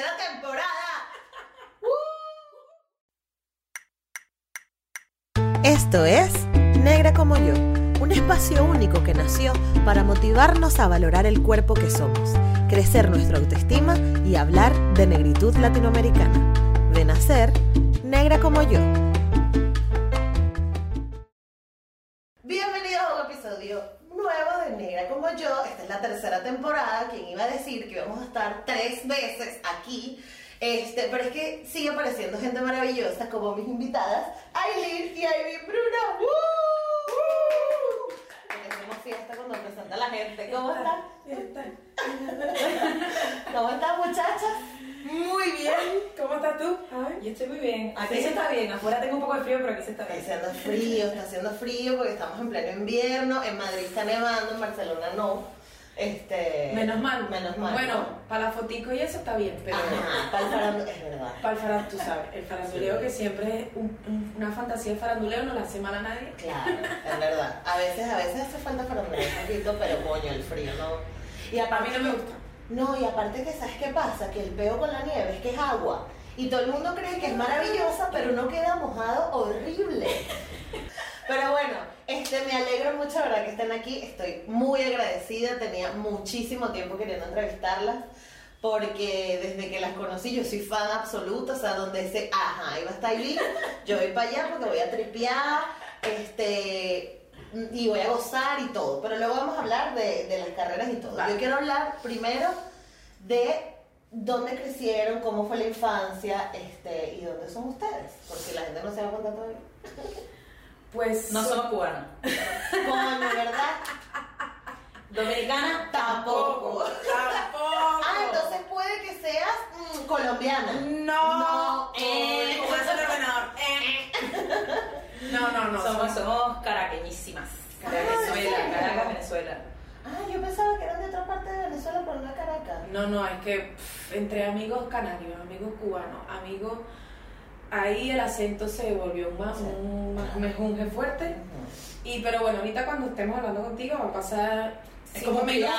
temporada. Esto es Negra como yo, un espacio único que nació para motivarnos a valorar el cuerpo que somos, crecer nuestra autoestima y hablar de negritud latinoamericana. De nacer, negra como yo. Bienvenidos a un episodio nuevo de Negra como yo. Esta es la tercera temporada. ¿Quién iba a decir que íbamos a estar tres veces aquí? Este, pero es que sigue apareciendo gente maravillosa como mis invitadas, Aileen y Ivy Bruna. Hacemos fiesta cuando presenta la gente. ¿Cómo están? ¿Cómo están muchachas? Muy bien. ¿Cómo estás tú? Ay, yo estoy muy bien. Aquí Sí. se está bien. Afuera tengo un poco de frío, pero aquí se está Está bien. haciendo frío, está haciendo frío porque estamos en pleno invierno. En Madrid está nevando, en Barcelona no. Este, Menos mal. Menos mal. Bueno, ¿no? para la fotico y eso está bien, pero Ajá, para el farandu- es verdad. para el faranduleo, tú sabes, el faranduleo Sí. que siempre es un- un- una fantasía de faranduleo, no le hace mal a nadie. Claro, es verdad. A veces, a veces hace falta un poquito, pero coño, el frío no. Y A aparte, mí no me gusta. No, y aparte que sabes qué pasa, que el peo con la nieve es que es agua. Y todo el mundo cree que es maravillosa, pero uno queda mojado horrible. Pero bueno, este, me alegro mucho, ¿verdad? Que estén aquí. Estoy muy agradecida. Tenía muchísimo tiempo queriendo entrevistarlas. Porque desde que las conocí, yo soy fan absoluta. O sea, donde dice, ajá, ahí va a estar Aileen, yo voy para allá porque voy a tripear. Este. Y voy a gozar y todo. Pero luego vamos a hablar de, de las carreras y todo. Vale. Yo quiero hablar primero de dónde crecieron, cómo fue la infancia, este, y dónde son ustedes. Porque la gente no se va a contar todavía. Pues No somos cubanos. Coño, ¿verdad? Dominicana Tampoco. Tampoco. Ah, entonces puede que seas mm, colombiana. No. No, Eh, eh. como es el ordenador. Eh. No, no, no. somos, somos caraqueñísimas. Ah, Venezuela. Caracas, Venezuela. Ah, yo pensaba que eran de otra parte de Venezuela, pero no de Caracas. No, no, es que pff, entre amigos canarios, amigos cubanos, amigos, ahí el acento se volvió más Sí. un más mejunje fuerte. Y pero bueno, ahorita cuando estemos hablando contigo va a pasar cinco como minutos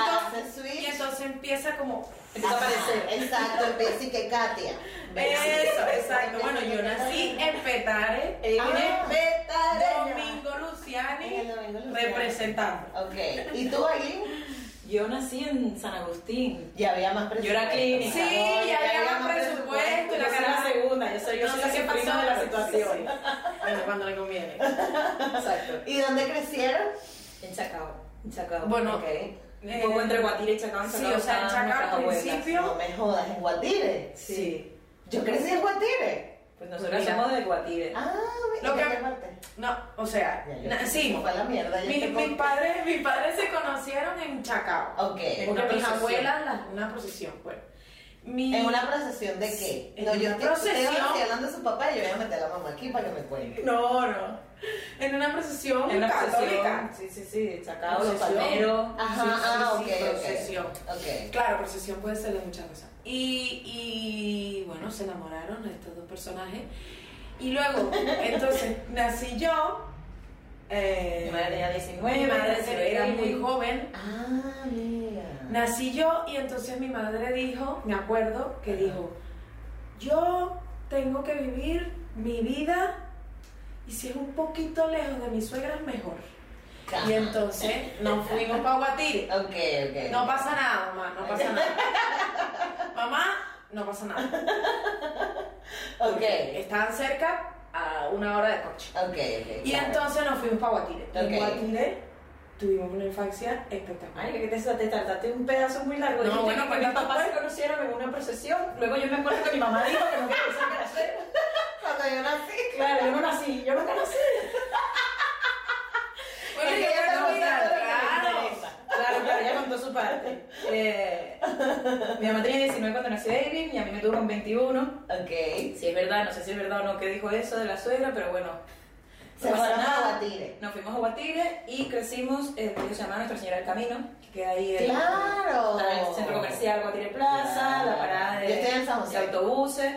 y entonces empieza como Empieza a aparecer. Exacto, empieza y que Katia. eso, exacto. Bueno, yo nací en Petare, Eh, Ah, Betareña. Domingo Luciani, En Domingo Luciani. representando. Ok. ¿Y tú, Aileen? Yo nací en San Agustín. Ya había más Yo presupuesto. era clínica. Sí, No, ya había más presupuesto y la Yo soy la cara segunda, yo soy, yo No soy sé la qué que pasó de la situación. sí, sí. Bueno, cuando le conviene. Exacto. ¿Y dónde crecieron? En Chacao. En Chacao. Bueno, Ok. Un poco entre Guatire y Chacao. en sí, o sea, en Chacao al abuelas. principio- No me jodas, en Guatire. Sí. Yo crecí en Guatire. Pues nosotros Mira. somos de Guatire. Ah, Lo ¿en que- qué parte? No, o sea, Ya, na- sí, cómo fue la mierda. mis conté. padres mis padres se conocieron en Chacao. Ok. Porque una mis procesión. abuelas, las- una procesión, pues. Mi- ¿En una procesión de qué? En no, yo una procesión. hablando de su papá y yo voy a meter a la mamá aquí para que me cuente. No, no. En una procesión En una católica. Sí, sí, sí. Chacao, los palmeros. Ajá, Sí, sí, ah, sí, procesión. Ok. Claro, procesión puede ser de muchas cosas. Y, y bueno, se enamoraron estos dos personajes. Y luego, entonces, nací yo. eh, Mi madre tenía 19, mi madre era muy joven. Ah, mira. Nací yo y entonces mi madre dijo, me acuerdo, que dijo, yo tengo que vivir mi vida y si es un poquito lejos de mi suegra es mejor. Y entonces nos fuimos para Guatire. Ok, ok. No pasa nada, mamá, no pasa nada. mamá, no pasa nada. Ok. Estaban cerca a una hora de coche. Ok, ok. Y claro. entonces nos fuimos para Guatire. Ok. En Guatire tuvimos una infancia espectacular. Ay, que te, te trataste un pedazo muy largo. No, bueno, pues, mis papás pues. se conocieron en una procesión. Luego yo me acuerdo que mi mamá dijo que no que era cero. Cuando yo nací. Claro, yo no nací, yo nunca nací. Bueno, Es que yo ya creo estamos que hablando de lo que me claro. interesa. parte. Eh, mi mamá tenía 19 cuando nació David y a mí me tuvo con 21. Ok. Si es verdad, no sé si es verdad o no que dijo eso de la suegra, pero bueno. Se no pasa fueron a. Guatire. Nos fuimos a Guatire y crecimos, el colegio se llama Nuestra Señora del Camino, que queda ahí en, Claro. está el centro comercial Guatire Plaza, Claro. la parada de, Yo estoy en San José. de autobuses.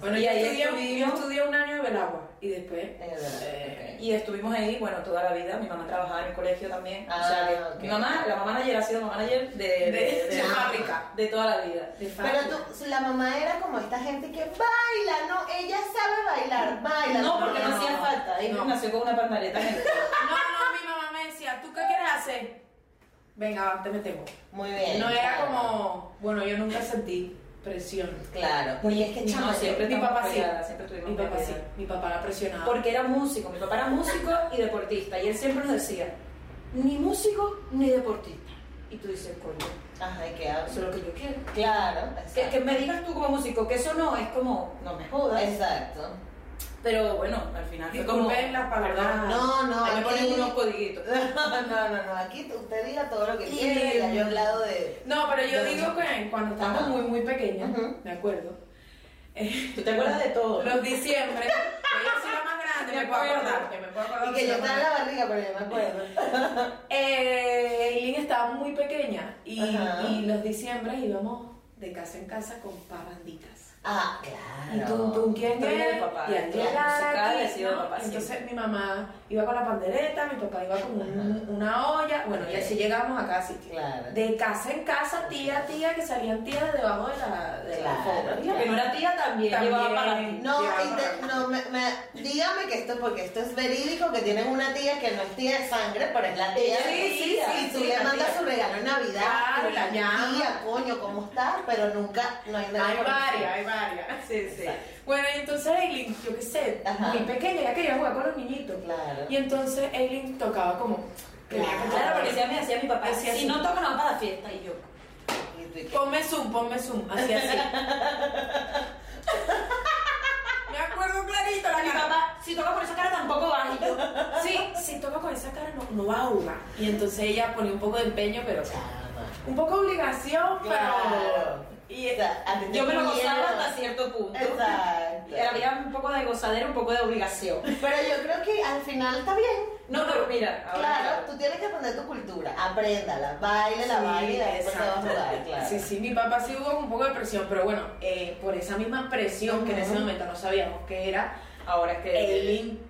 Bueno, Y ahí estudié, yo estudié un año en Belagua y después eh, ok. Y estuvimos ahí, bueno, toda la vida. Mi mamá trabajaba en el colegio también. Ah, o sea, que ok. mi mamá, la mamá manager ha sido mamá manager de, de, De- de- fábrica. de toda la vida. Pero tú, la mamá era como esta gente que baila, no, ella sabe bailar, baila. No, porque no hacía falta. Ella No. nació con una pelo. No, no, mi mamá me decía, ¿tú qué quieres hacer? Venga, te metemos. Muy bien. No era claro. como, bueno, yo nunca sentí presión. Claro, porque es que No, chama, siempre Mi papá sí. siempre Mi papá sí, mi la presionaba. Porque era músico. Mi papá era músico y deportista. Y él siempre nos decía, ni músico ni deportista. Y tú dices, coño, Ajá, ¿y qué hago? eso es lo que yo quiero. Claro, Que, que me digas tú como músico que eso no es como, no me jodas. Exacto. Pero bueno, al final fue como. Las palabras. No, no, Ahí me aquí- ponen unos codiguitos. No, no, no, aquí usted diga todo lo que Y- quiera, ya yo he hablado de... No, pero yo de- digo que cuando estábamos Ajá. muy, muy pequeñas, Ujú. me acuerdo, eh, ¿Tú te acuerdas de todo? los diciembre, yo soy la más grande, me puedo acordar, que me puedo acordar. Y que yo estaba en la barriga, pero yo me acuerdo. Eh, Eileen estaba muy pequeña y, Ajá. y los diciembre íbamos de casa en casa con parranditas. Ah, claro. Y tú, tú, ¿quién es? papá, y claro, papá Y entonces mi mamá iba con la pandereta, mi papá iba con un- una olla, bueno, y Ok. así llegamos a sitio. Claro. De casa en casa, tía, tía, que salían tías de debajo de la, de la Claro. alfombra. Que no era tía también, También. llevaba para ti. No, y te- no me, me- dígame que esto, porque esto es verídico, que tienen una tía que no es tía de sangre, pero es la tía. Sí, de- sí, sí, Y tú sí, le la mandas tía. su regalo en Navidad. Claro, y la. Tía, coño, ¿cómo estás? Pero nunca, no hay nada. Hay varias, hay Sí, sí. Exacto. Bueno, y entonces Eileen, yo qué sé, Ajá. muy pequeña, ya quería jugar con los niñitos. Claro. Y entonces Eileen tocaba como... Claro. Claro, porque decía, me decía mi papá, Decía si así. no toco no va para la fiesta. Y yo. Ponme zoom, ponme zoom, así así. Me acuerdo clarito la mi cara. papá, si toca por esa cara tampoco vas. Y yo, Sí, si toca con esa cara no, no va a jugar. Y entonces ella ponía un poco de empeño, pero un poco de obligación, pero... Y, O sea, yo me lo gozaba hasta cierto punto. Exacto. Había un poco de gozadera, un poco de obligación. Pero yo creo que al final está bien. No, pero mira, ahora Claro, tú tienes que aprender tu cultura, apréndala, baile la Sí, baile y después te vas a jugar, claro. Sí, sí, mi papá sí hubo un poco de presión, pero bueno, eh, por esa misma presión que en ese momento no sabíamos qué era, Ahora es que. Eileen,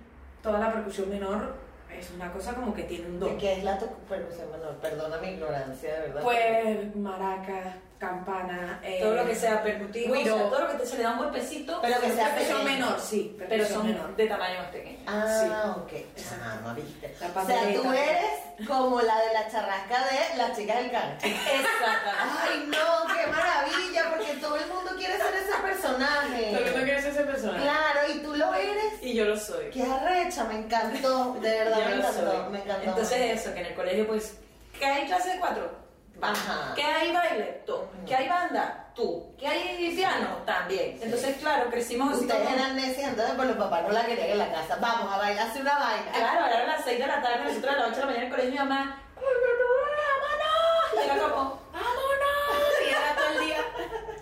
toda la percusión menor es una cosa como que tiene un ¿De don. qué es la percusión menor? Perdona mi ignorancia, de verdad. Pues maracas, campana, eh, todo lo que sea percutivo, o sea, todo lo que te, se le da un golpecito, Pero que sea pequeño. menor, sí, pero son menor. de tamaño más pequeño. Ah, ok. Exacto. Chama, viste. La O sea, tú eres como la de la charrasca de las chicas del canto. Exactamente. Ay, no, qué maravilla, porque todo el mundo quiere ser ese personaje. Todo el mundo quiere ser ese personaje. Claro, y tú lo eres. Y yo lo soy. Qué arrecha, me encantó, de verdad Yo me encantó, soy. me encantó. Entonces eso, que en el colegio pues, ¿qué hay clase de cuatro? Ajá. ¿Qué hay baile? Tú. ¿Qué hay banda? Tú. ¿Qué hay piano? También. Entonces, claro, crecimos así Ustedes eran necias, entonces pues los papás no la querían en la casa. Vamos a bailar, hace una vaina. Claro, eran las 6 de la tarde, nosotros a las 8 de la mañana en el colegio, mi mamá, ¡vámonos! Y era como, ¡vámonos! Y era todo el día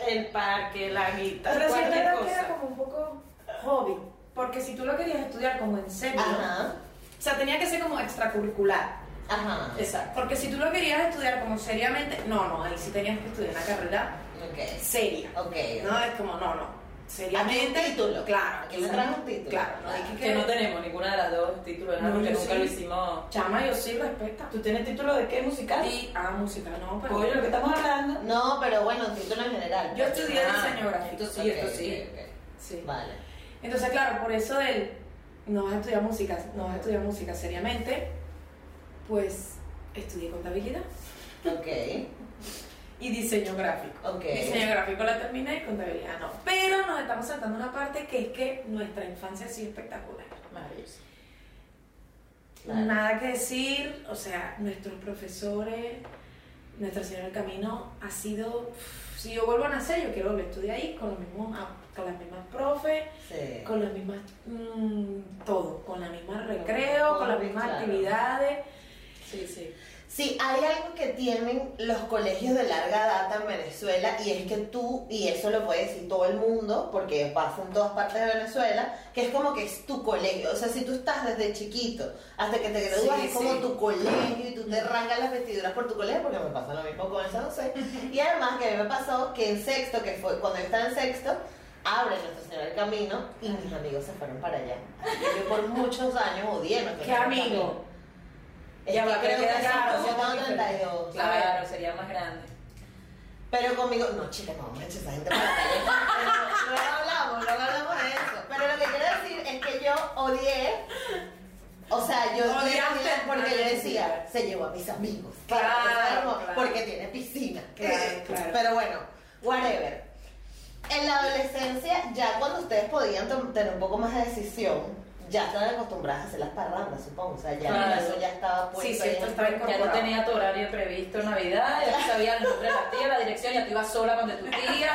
el parque, la guitarra, Pero sí cualquier que era cosa. como un poco hobby, porque si tú lo querías estudiar como en serio, Ajá, o sea, tenía que ser como extracurricular. Ajá. Exacto. Porque si tú lo querías estudiar como seriamente, no, no, ahí sí tenías que estudiar una carrera Ok, seria. ok. No, es como, no, no. Aquí Seriamente. un título. Claro. Aquí le traes un título. Claro, no hay que Que no tenemos ninguna de las dos títulos, No, porque nunca sí. lo hicimos. Chama, yo sí respeta. ¿Tú tienes título de qué musical? Y, ah, música, no, pero. Oye, lo que estamos hablando. No, pero bueno, título en general. Yo estudié Ah, diseño gráfico. Esto sí, esto sí. Sí. Vale. Entonces, claro, por eso del no vas a estudiar música, no vas a estudiar música seriamente, pues estudié contabilidad Ok, y diseño gráfico. ok. Diseño gráfico la terminé y contabilidad no. Pero nos estamos saltando una parte que es que nuestra infancia ha sido espectacular. Maravilloso. Claro. Nada que decir, o sea, nuestros profesores, Nuestra Señora del Camino ha sido, si yo vuelvo a nacer, yo quiero volver a estudiar ahí con, los mismos, con las mismas profes, Sí. con las mismas, mm, todo, con la misma recreo, con las mismas Claro. actividades. Sí, sí. Sí, hay algo que tienen los colegios de larga data en Venezuela y es que tú, y eso lo puede decir todo el mundo, porque pasa en todas partes de Venezuela, que es como que es tu colegio. O sea, si tú estás desde chiquito hasta que te gradúas, Sí, es como sí. tu colegio y tú te arrancas las vestiduras por tu colegio, porque me pasa lo mismo con el San José. Y además que a mí me pasó que en sexto, que fue cuando yo estaba en sexto, abre Nuestra Señora del Camino y mis amigos se fueron para allá. Y yo por muchos años odié Nuestra ¿Qué amigo? Camino. Que va, pero creo que claro, tengo 32. Claro, sería más grande. Pero conmigo, no, chica, no, a echar esa gente para Luego hablamos, luego hablamos de eso. Pero lo que quiero decir es que yo odié. O sea, yo odié porque a yo decía, se llevó a mis amigos. Claro, Claro, claro. Porque tiene piscina. Claro. Pero bueno, whatever. En la adolescencia, ya cuando ustedes podían tener un poco más de decisión, ya estaban acostumbradas a hacer las parrandas, supongo. O sea, ya Claro. eso ya estaba puesto. Sí, sí, esto está Ya no tenía tu horario previsto Navidad, ya sabía el nombre de la tía, la dirección, ya te ibas sola con de tu tía.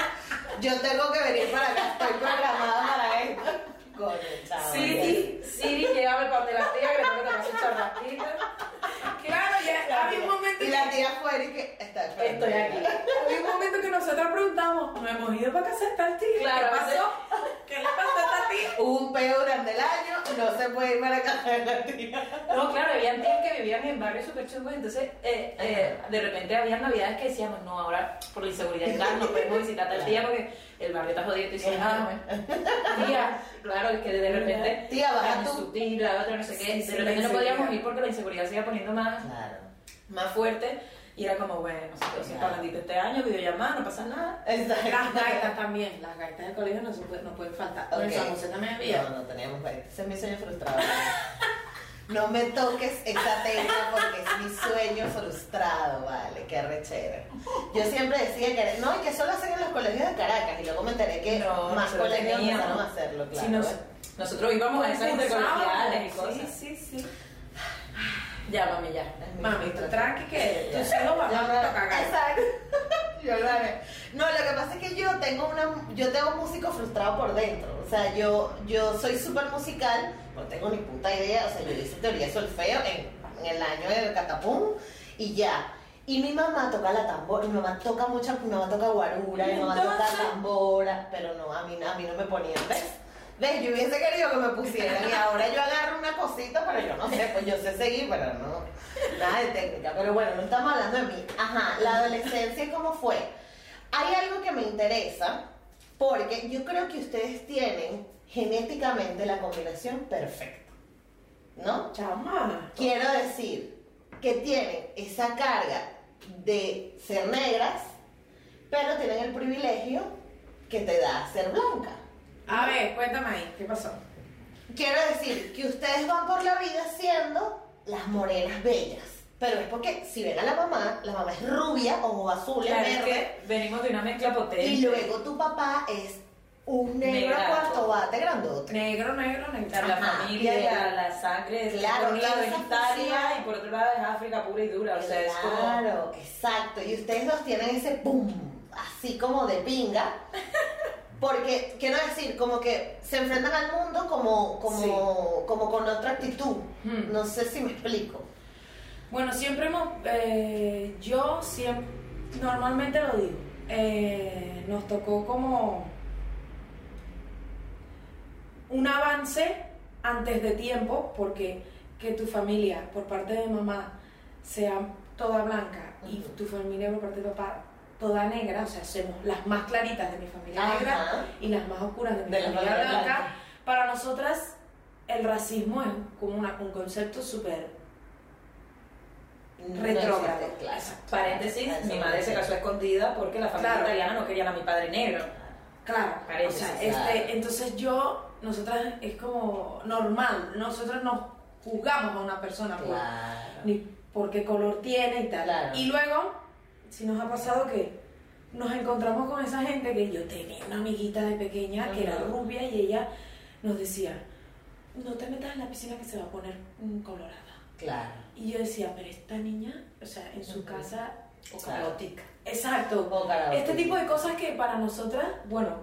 Yo tengo que venir para acá, estoy programada para esto. Coño, chao. Siri, Siri llegaba el pan de la tía, que le tomar su charrasquita. Claro, ya había un momento Y la tía afuera y que está. Estoy aquí. Había un momento que nosotros preguntamos, ¿no hemos ido para casa de tal tía? Claro, ¿Qué pasó? ¿Qué le pasó a esta tía? Hubo un peo durante el año, no se puede ir para casa de la tía. No, claro, había tías que vivían en barrios súper chungos, entonces eh, eh, de repente había navidades que decíamos, no, ahora por la inseguridad y tal, no podemos visitar a tal tía porque el barrio está jodido y dices, ah, tía, claro, es que de repente Tía, baja la tú. sutil, la otra no sé qué, Sí, de repente no podíamos ir porque la inseguridad se iba poniendo más, Claro. más fuerte y era como, bueno, nosotros sin parlandito este año, videollamada, no pasa nada. Exacto. Las gaitas también, las gaitas del colegio no, se no pueden faltar. Ok. En San José también había. No, no teníamos gaitas. Es mi sueño frustrado. No me toques esa tecla porque es mi sueño frustrado, vale, qué rechera. Yo siempre decía que no, y que solo hacen en los colegios de Caracas, y luego me enteré que No, más colegios teníamos. empezaron a hacerlo, claro. Sí, nos- nosotros íbamos a esas intercolegiales y Sí, cosas. sí, sí. Ya, mami, ya. Mami, tú tranqui que tú solo vas a cagar. Exacto. Yo lo haré. No, lo que pasa es que yo tengo una, yo tengo un músico frustrado por dentro. O sea, yo, yo soy súper musical, no tengo ni puta idea. O sea, yo hice teoría de solfeo en, en el año del catapum y ya. Y mi mamá toca la tambora, mi mamá toca mucha, mi mamá toca guarura, mi mamá toca tambora, pero no, a mí, a mí no me ponían, ¿ves? ¿Ves? Yo hubiese querido que me pusieran y ahora yo agarro una cosita, pero yo no sé, pues yo sé seguir, pero no, nada de técnica. Pero bueno, no estamos hablando de mí. Ajá, la adolescencia, ¿cómo fue? Hay algo que me interesa, porque yo creo que ustedes tienen genéticamente la combinación perfecta, ¿no? Chama. Quiero decir que tienen esa carga de ser negras, pero tienen el privilegio que te da ser blanca. A ver, cuéntame ahí, ¿qué pasó? Quiero decir que ustedes van por la vida siendo las morenas bellas. Pero es porque si ven a la mamá, la mamá es rubia, ojos azules, Claro, es que venimos de una mezcla potente. Y luego tu papá es un negro Negrazo. cuarto bate grandote. Negro, negro, negro. Claro, la Ajá, familia, y la, la sangre Claro, por un lado es Italia y por otro lado es África pura y dura. O sea, es como. Claro, exacto. Y ustedes dos tienen ese pum, así como de pinga. Porque, quiero decir, como que se enfrentan al mundo como, como, como con otra actitud. Hmm. No sé si me explico. Bueno, siempre hemos, eh, yo siempre, normalmente lo digo, eh, nos tocó como un avance antes de tiempo, porque que tu familia por parte de mamá sea toda blanca y tu familia por parte de papá toda negra, o sea, somos las más claritas de mi familia Ajá. negra y las más oscuras de mi De familia blanca, blanca. para nosotras el racismo es como una- un concepto súper No Retrógrado. claro. Paréntesis, Eso mi madre se casó escondida porque la familia Claro. italiana no querían a mi padre negro. Claro, o sea, claro. este, entonces yo, nosotras es como normal, nosotros no juzgamos a una persona por, Claro. ni por qué color tiene y tal. Claro. Y luego, si nos ha pasado que nos encontramos con esa gente que yo tenía una amiguita de pequeña que era rubia y ella nos decía, no te metas en la piscina que se va a poner colorada. Claro. Y yo decía, pero esta niña, o sea, en su casa... O caótica. Exacto. O. Este tipo de cosas que para nosotras, bueno,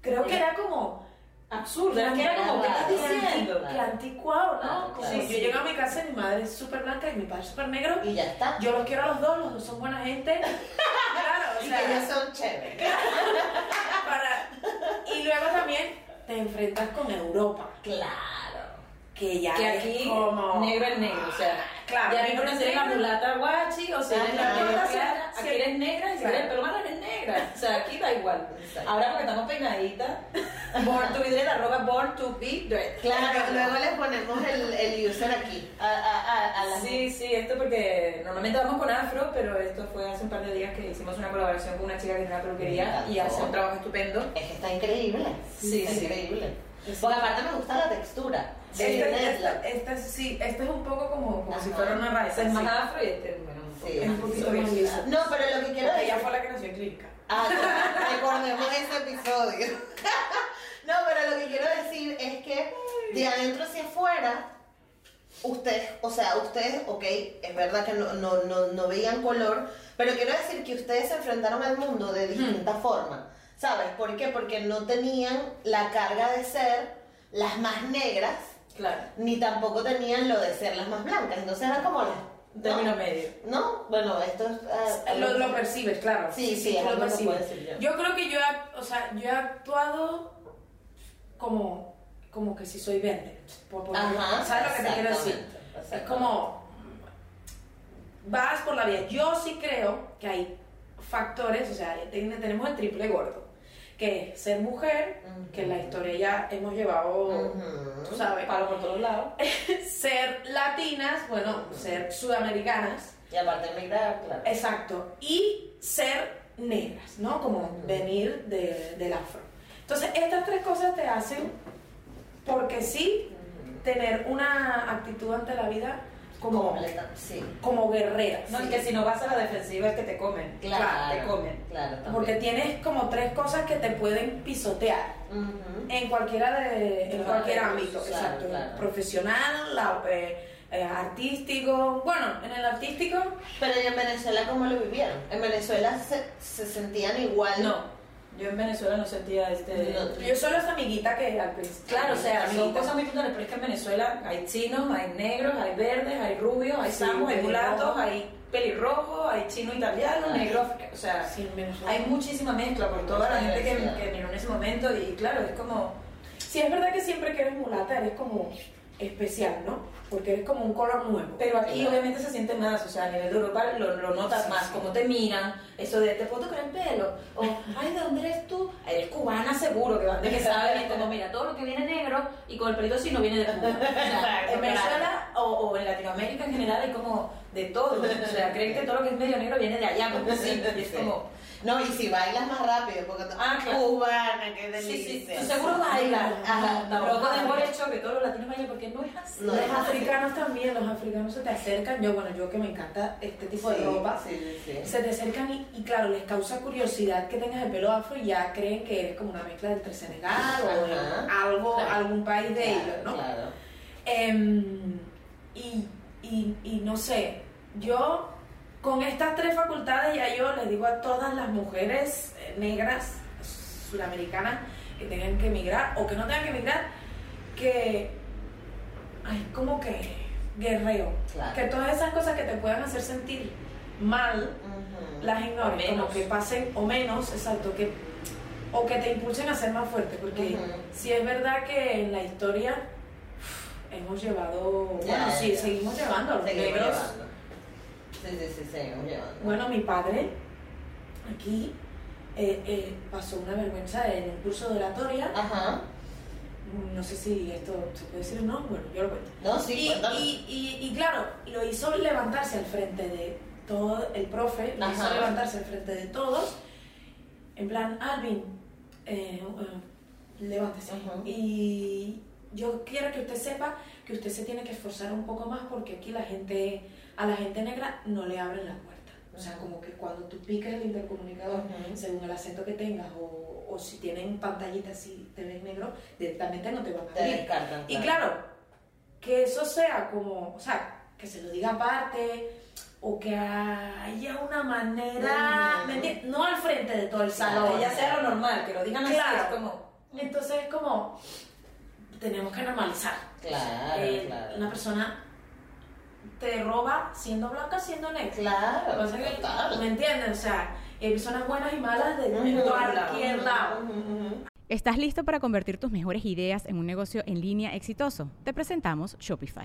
creo que era como absurda. Que era como, ¿qué estás diciendo? Qué anticuado, ¿no? Claro, yo llego a mi casa y mi madre es súper blanca y mi padre es súper negro. Y ya está. Yo los quiero a los dos, los dos son buena gente. Claro, o y sea, que ellos son chéveres. para... Y luego también te enfrentas con Europa, Claro. Que ya Que aquí como... negro es negro, o sea, Claro, ya no eres la mulata guachi o si eres la negra clara, sí. aquí eres negra y si eres malo eres negra, o sea, aquí da igual. Ahora porque estamos peinaditas, born to be dread, arroba born to be dread. Claro, luego le ponemos el, el user aquí. A, a, a, la Sí, sí, esto porque normalmente vamos con afro, pero esto fue hace un par de días que hicimos una colaboración con una chica que tiene una peluquería y hace un trabajo estupendo. Es que está increíble. Sí, está sí. increíble. Porque aparte me gusta la textura. Sí, este, este es- sí, este es un poco como, como si fuera una raíz. Es más así. afro y este, bueno, un Sí, es un poquito más. No, pero lo que quiero decir. ella fue la que nació en clínica. Ah, recordemos ese episodio. no, pero lo que quiero decir es que de adentro hacia afuera, ustedes, o sea, ustedes, ok, es verdad que no, no, no, no veían color, pero quiero decir que ustedes se enfrentaron al mundo de distinta forma. ¿Sabes? ¿Por qué? Porque no tenían la carga de ser las más negras, Claro, ni tampoco tenían lo de ser las más blancas. Entonces eran como las. un término medio. ¿No? Bueno, esto es. ah, Lo, lo percibes, claro. Sí, sí, lo percibes. decir yo. Yo creo que yo, he- o sea, yo he actuado como, como que si soy verde. Por, por- Ajá, ¿Sabes lo que te quiero decir? Es como vas por la vida. Yo sí creo que hay factores, o sea, ten- tenemos el triple gordo, que ser mujer, que en la historia ya hemos llevado, Ujú. tú sabes, Palo por todos lados. ser latinas, bueno, ser sudamericanas, Y aparte migrar, claro. exacto, y ser negras, ¿no? Como venir de- del afro. Entonces, estas tres cosas te hacen, porque sí, tener una actitud ante la vida como, Completa, sí. como guerrera. No, ¿sí? es que si no vas a la defensiva es que te comen. Claro, te comen. Claro, también. Porque tienes como tres cosas que te pueden pisotear en cualquiera de, en Claro, cualquier ámbito, claro, exacto, claro. profesional, la- eh, eh, artístico, bueno, en el artístico Pero ¿y en Venezuela cómo lo vivieron? En Venezuela se, se sentían igual. No, yo en Venezuela no sentía este... No. yo solo esa amiguita que al principio, Claro, o sea, son cosas muy puntuales, pero es que en Venezuela hay chinos, hay negros, hay verdes, hay rubios, hay Sí, samos, hay pelirrojo. mulatos, hay pelirrojos, hay chino italiano, Claro. negro africano, o sea, Sí, hay muchísima mezcla por toda la gente que miró en ese momento y claro, es como... Sí, es verdad que siempre que eres mulata eres como especial, ¿no? Porque eres como un color nuevo. Pero aquí Claro. obviamente se siente más, o sea, a nivel de Europa lo, lo notas Sí, más, sí. como te miran, eso de te puedo tocar el pelo, o ay, ¿de dónde eres tú? Eres cubana seguro, que, de que saben, como mira, todo lo que viene negro y con el pelito así no viene de Cuba. O sea, en Venezuela o, o en Latinoamérica en general hay como de todo, o sea, creen que todo lo que es medio negro viene de allá, porque sí, y es Sí. como, No, y si bailas más rápido, porque tú- Ah, claro. cubana, qué sí, sí, delicia. tú seguro bailas, Ajá, tampoco no, por hecho que todos los latinos bailan porque no es así. No los africanos también, los africanos se te acercan, yo bueno, yo que me encanta este tipo de Sí, ropa, Sí, sí, sí. se te acercan y, y, claro, les causa curiosidad que tengas el pelo afro y ya creen que eres como una mezcla entre Senegal o de algo, Claro. algún país de Claro, ellos, ¿no? Claro. Em, y, y, y no sé, yo con estas tres facultades ya yo les digo a todas las mujeres eh, negras suramericanas que tengan que emigrar o que no tengan que emigrar, que hay como que guerreo, Claro. que todas esas cosas que te puedan hacer sentir mal, las ignores, como que pasen, o menos, exacto, que, o que te impulsen a ser más fuerte, porque si es verdad que en la historia hemos llevado, Ya, bueno, ya, sí, ya. seguimos llevando a los Seguimos negros. llevando. Llevando. Bueno, mi padre aquí eh, eh, pasó una vergüenza en un curso de oratoria, Ajá. no sé si esto se puede decir o no, bueno, yo lo cuento. No, sí, y, y, y, y claro, lo hizo levantarse al frente de todo, el profe, lo hizo levantarse al frente de todos, en plan, Alvin, eh, eh, levántese. Ajá. Y yo quiero que usted sepa que usted se tiene que esforzar un poco más porque aquí la gente, a la gente negra no le abren la puerta. O sea, como que cuando tú piques el intercomunicador, según el acento que tengas, o, o si tienen pantallitas si te ves negro, directamente no te van a Te abrir. descartan. Y claro, que eso sea como, o sea, que se lo diga aparte, o que haya una manera, Ujú. ¿me entiendes? No al frente de todo el salón. Ya sea lo normal, que lo digan así, Claro. es como... Entonces es como, tenemos que normalizar. Claro, Eh, claro. Una persona te roba siendo blanca, siendo negra. Claro, Cosa que- total. ¿Me entiendes? O sea, hay personas buenas y malas de cualquier lado. ¿Estás listo para convertir tus mejores ideas en un negocio en línea exitoso? Te presentamos Shopify.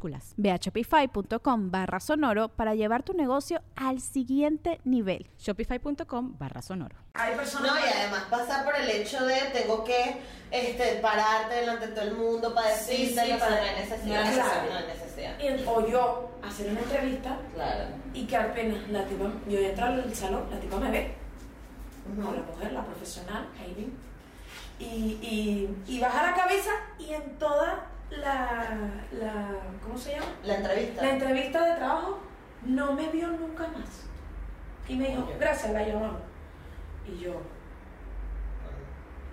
Ve a shopify.com barra sonoro para llevar tu negocio al siguiente nivel. Shopify.com barra sonoro. Hay personas No, y además pasar por el hecho de tengo que este, pararte delante de todo el mundo para decirte sí, no para- hay necesidad. no hay necesidad. No hay necesidad. y- o yo hacer una entrevista Claro. y que apenas la tipa, yo entro al salón, la tipa me ve, o la mujer, la profesional, Amy, y, y, y baja la cabeza y en toda la, la, ¿cómo se llama? La entrevista. La entrevista de trabajo no me vio nunca más. Y me dijo, Oye. gracias, la llamamos. Y yo,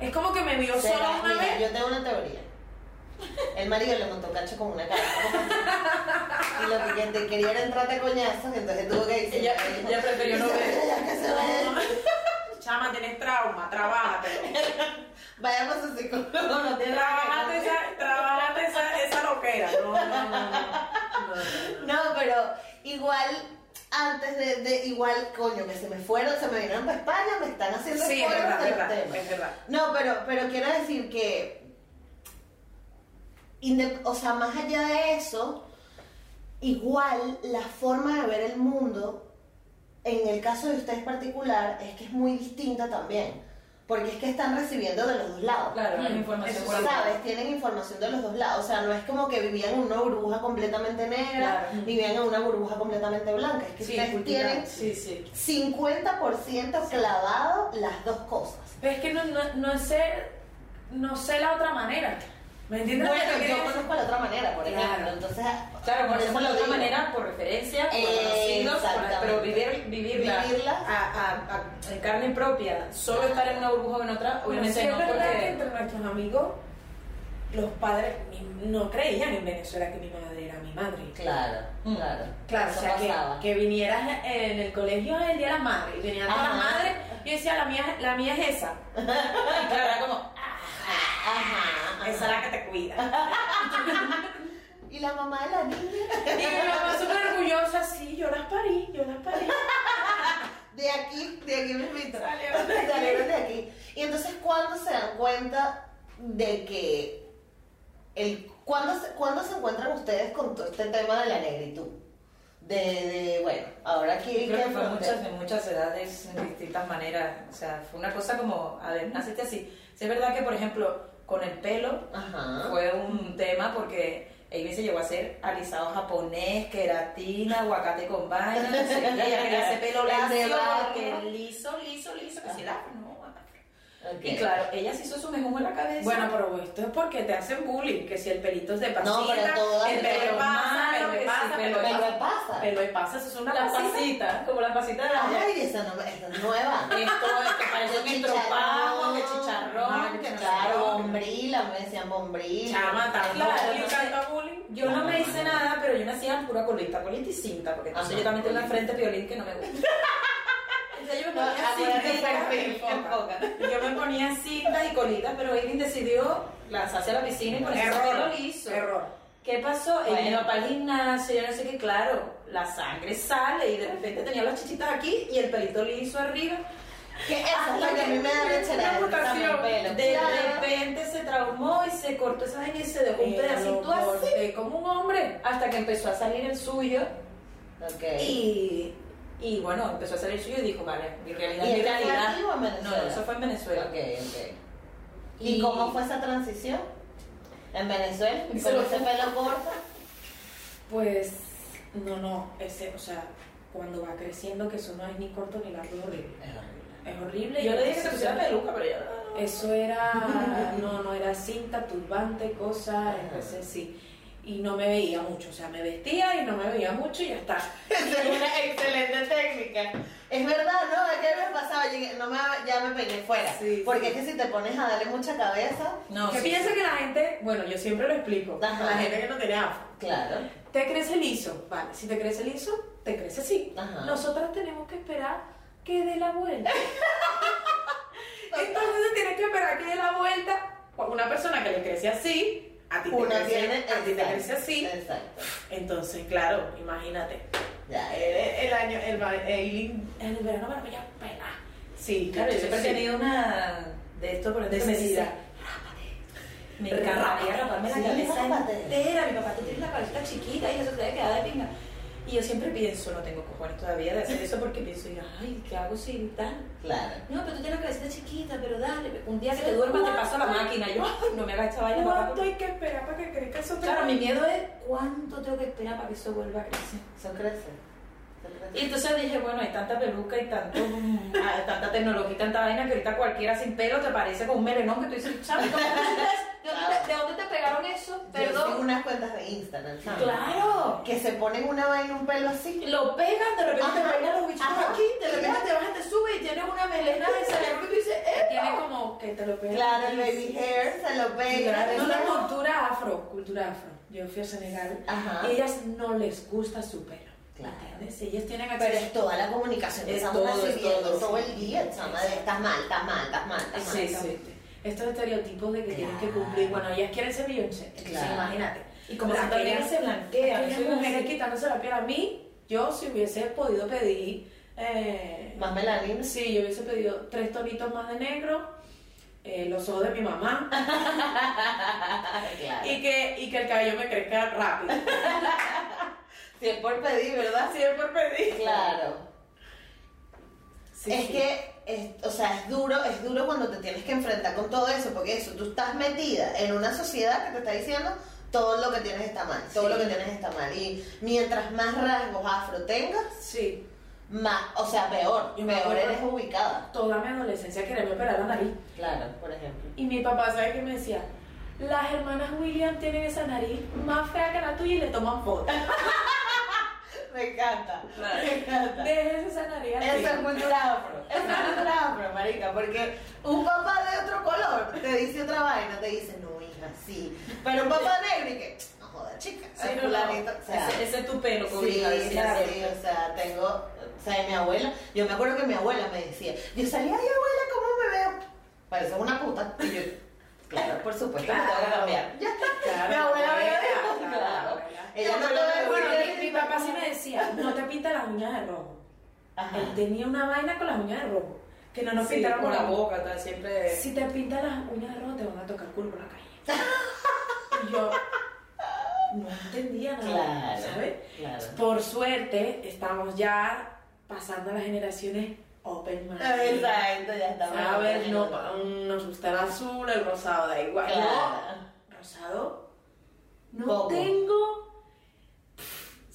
es como que me vio sola una mira, vez. Yo tengo una teoría. El marido le montó cacho con una cara. y lo que te quería era entrarte a coñazos, entonces tuvo que decir. Ella, ella prefirió no ver. Ya que se vaya. Chama, tienes trauma, trabájate. Vayamos a psicólogo, no tiene Trabájate esa, trabájate esa, esa loquera. No, no, no, no. no, no, no. No, pero igual, antes de, de, igual, coño, que se me fueron, se me vinieron para España, me están haciendo Sí, es verdad, de los verdad, es verdad. No, pero, pero quiero decir que, o sea, más allá de eso, igual la forma de ver el mundo, en el caso de ustedes particular, es que es muy distinta también. Porque es que están recibiendo de los dos lados. Claro, Mm. Tienen información de los dos lados. O sea, no es como que vivían en una burbuja completamente negra, Claro. vivían en una burbuja completamente blanca. Es que Sí, ustedes tienen Sí, sí. 50% clavado las dos cosas. Pero es que no, no, no sé, no sé la otra manera. ¿Me entiendes? Bueno, que yo conozco la otra manera, por Claro. ejemplo. Entonces, Claro, eso eso la lo otra digo. manera, por referencia, por Eh, conocidos, pero vivir, vivirla, Vivirla. A, a- a- en carne propia, solo estar en una burbuja o en otra, obviamente no, es verdad que porque... entre nuestros amigos, los padres no creían en Venezuela que mi madre era mi madre. Claro, Mm. claro. Claro, Eso o sea, pasaba. que, que vinieras en el colegio el día de la madre y venían todas las madres, yo decía, la mía, la mía es esa. Y claro, era como, Ajá, ajá. Esa es la que te cuida. Y la mamá de la niña. Y mi mamá súper orgullosa, sí, yo las parí, yo las parí. De aquí, de aquí me invito. Salieron de aquí. Salieron de aquí. Y entonces, ¿cuándo se dan cuenta de que el ¿cuándo se, cuándo se encuentran ustedes con todo este tema de la negritud? De, de bueno, ahora aquí Creo que que fue muchas, en muchas edades, en distintas maneras. O sea, fue una cosa como, a ver, naciste así. Sí, es verdad que, por ejemplo, con el pelo Ajá. fue un tema porque Amy se llegó a hacer alisado japonés, queratina, aguacate con vaina, no sé qué. Ella quería ese pelo El lacio porque liso, liso, liso, que si la no. Y claro, ella se hizo su mejor en la cabeza. Bueno, pero esto es porque te hacen bullying, que si el pelito es de pasita, No, pero todas- el pelo pasa, pelo que sí, pasa, pelo pasa. pasa. Pelo pasa, eso es una la pasita. pasita, como la pasita de la Ay, esa, no, esa es nueva. Esto, esto parece un estropajo, que chicharrón, que no sé Claro, qué. bombril, a mí me decían bombril. Chama, tan Claro, bullying. Yo no me hice nada, pero yo me hacía pura colita, colita y cinta, porque entonces yo también tengo una frente violín que no me gusta. Yo me ponía acuérdate, cinta, perfil, enfoca. Yo me ponía cinta y colita, pero Aileen decidió lanzarse a la piscina y el Error, pelo liso. error. ¿Qué pasó? Él Bueno. vino para el gimnasio, yo no sé qué, claro, la sangre sale y de repente tenía las chichitas aquí y el pelito liso arriba. Que esa es la que a mí me da. De Claro. repente se traumó y se cortó esa vaina y se dejó un pedacito lo así. como un hombre. Hasta que empezó a salir el suyo Ok. y Y bueno, empezó a hacer el suyo y dijo, vale, mi realidad ¿Y mi realidad. aquí o en No, Venezuela? no, eso fue en Venezuela. Ok, ok. ¿Y, Y- cómo fue esa transición? ¿En Venezuela? ¿Con ese pelo corto? Pues, no, no, ese, o sea, cuando va creciendo, que eso no es ni corto ni largo, es horrible. Es horrible. Es horrible. Yo le dije que se entonces, pusiera peluca, pero ya no. Eso era, no, no era cinta, turbante, cosa, empecé sí. Y no me veía mucho, o sea, me vestía y no me veía mucho y ya está. Es una excelente técnica. Es verdad, ¿no? Es que me pasaba, no me, ya me peiné fuera. Sí, Porque sí. es que si te pones a darle mucha cabeza, No, que sí, piensa sí. que la gente, bueno, yo siempre lo explico, Ajá. a la gente que no tiene afro, claro. te crece liso, vale, si te crece liso, te crece así. Ajá. Nosotras tenemos que esperar que dé la vuelta. Entonces tienes que esperar que dé la vuelta. Una persona que le crece así, a ti te, Uno tiene. a ti te crece así. Exacto. Entonces, claro, imagínate. Ya, El, el año, el, el, el verano me lo voy a pelar. Sí, Claro, yo siempre he tenido una de esto, por ejemplo, me dice, Necesidad. Me encantaría raparme la cabeza entera. Mi papá, tú tienes la cabeza chiquita y eso te debe quedar de pinga. Y yo siempre pienso, no tengo cojones todavía de hacer eso porque pienso, yo, ay, ¿qué hago si tal? Claro. No, pero tú tienes la cabecita chiquita, pero dale, un día que te duermas te paso la máquina. Yo, ay, no me hagas esta vaina. ¿Cuánto hay que esperar para que crezca eso? Claro, mi miedo es cuánto tengo que esperar para que eso vuelva a crecer. Eso crece. Y entonces dije, bueno, hay tanta peluca y tanto, ah, tanta tecnología y tanta vaina que ahorita cualquiera sin pelo te parece con un melenón que tú dices, ¿sabes? ¿Cómo ¿De dónde, te, ¿De dónde te pegaron eso? Yo sigo Perdón. unas cuentas de Instagram, ¿sabes? Claro. Que se ponen una vaina, un pelo así. Lo pegan, de repente te peinan los bichitos Ajá. aquí, de repente te bajas, te sube y tienes una melena de cerebro que tú dices, ¡eh! Tiene como que te lo pegan. Claro, el baby hair se lo pega. Una ¿verdad? cultura afro, cultura afro. Yo fui a Senegal Ajá. y ellas no les gusta su pelo. Claro. ¿Entiendes? Ellas tienen Pero acceso. es toda la comunicación que Es estamos todo, es recibiendo todo, todo, sí. el día, chama, de estás mal, estás mal, estás mal, estás mal. Exactamente. Estos estereotipos de que tienen que Claro. cumplir. Bueno, ellas quieren ser Beyoncé. Claro. imagínate. Y como si también se blanquea. Es mujeres quitándose la piel a mí, yo si hubiese podido pedir. Eh, Más melanina. sí, yo hubiese pedido tres tonitos más de negro, eh, los ojos de mi mamá claro. y que, y que el cabello me crezca rápido. Si es por pedir, ¿verdad? Así es por pedir. Claro. Sí, es sí. que, es- o sea, es duro, es duro cuando te tienes que enfrentar con todo eso, porque eso, tú estás metida en una sociedad que te está diciendo todo lo que tienes está mal, todo Sí. lo que tienes está mal. Y mientras más rasgos afro tengas, Sí, más, o sea, peor, Yo peor eres ubicada. toda mi adolescencia quería operar la nariz. Claro, por ejemplo. Y mi papá, ¿sabe qué me decía? Las hermanas William tienen esa nariz más fea que la tuya y le toman fotos. Me encanta, Claro. me encanta. Dejes esa nariz. Eso es cultura afro, eso es cultura afro, marica, porque un papá de otro color te dice otra vaina, te dice, no, hija, sí, pero un papá negro y que, no joda, chica, Sí, no, no. o sea, ese, ese es tu pelo, Sí, cobija, decía sí, siempre. o sea, tengo, o sea, mi abuela, yo me acuerdo que mi abuela me decía, yo salía, ay abuela, ¿cómo me veo? Parece una puta, y yo, claro, por supuesto, me tengo que Claro. cambiar, ya está, Claro, mi abuela me claro, claro, abuela. Ella no bueno, mi, mi papá sí me decía, no te pinta las uñas de rojo. Ajá. Él tenía una vaina con las uñas de rojo. Que no nos Sí, pintaron por la rojo. boca, tal, siempre. Si te pintan las uñas de rojo, te van a tocar el culo por la calle. y yo no entendía nada, Claro, ¿sabes? claro. Por suerte, estamos ya pasando a las generaciones open mind. Exacto, ya estamos. ¿Sabes? No, nos gusta el azul, el rosado, da igual. Claro. Yo, rosado, no Poco. tengo.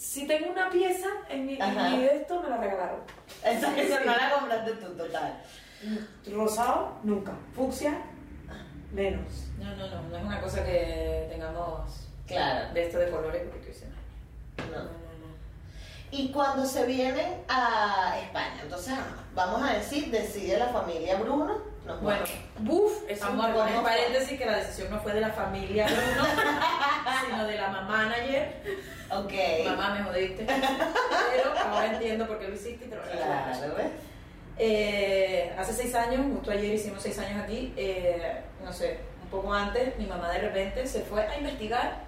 Si tengo una pieza en mi, en mi de esto, me la regalaron. Esa, esa no la compraste tú, total. Rosado, nunca. Fucsia, menos. No, no, no, no es una cosa que tengamos Claro. de esto de colores, porque "Ay, No. No, no, no. Y cuando se vienen a España, entonces vamos a decir, decide la familia Bruno, Bueno. Buf, es un paréntesis que la decisión no fue de la familia Bruno, sino de la mamá manager. Ok. Mamá, me jodiste. Pero ahora entiendo por qué lo hiciste y te lo. Claro, ¿ves? Eh, hace seis años, justo ayer hicimos seis años aquí, eh, no sé, un poco antes, mi mamá de repente se fue a investigar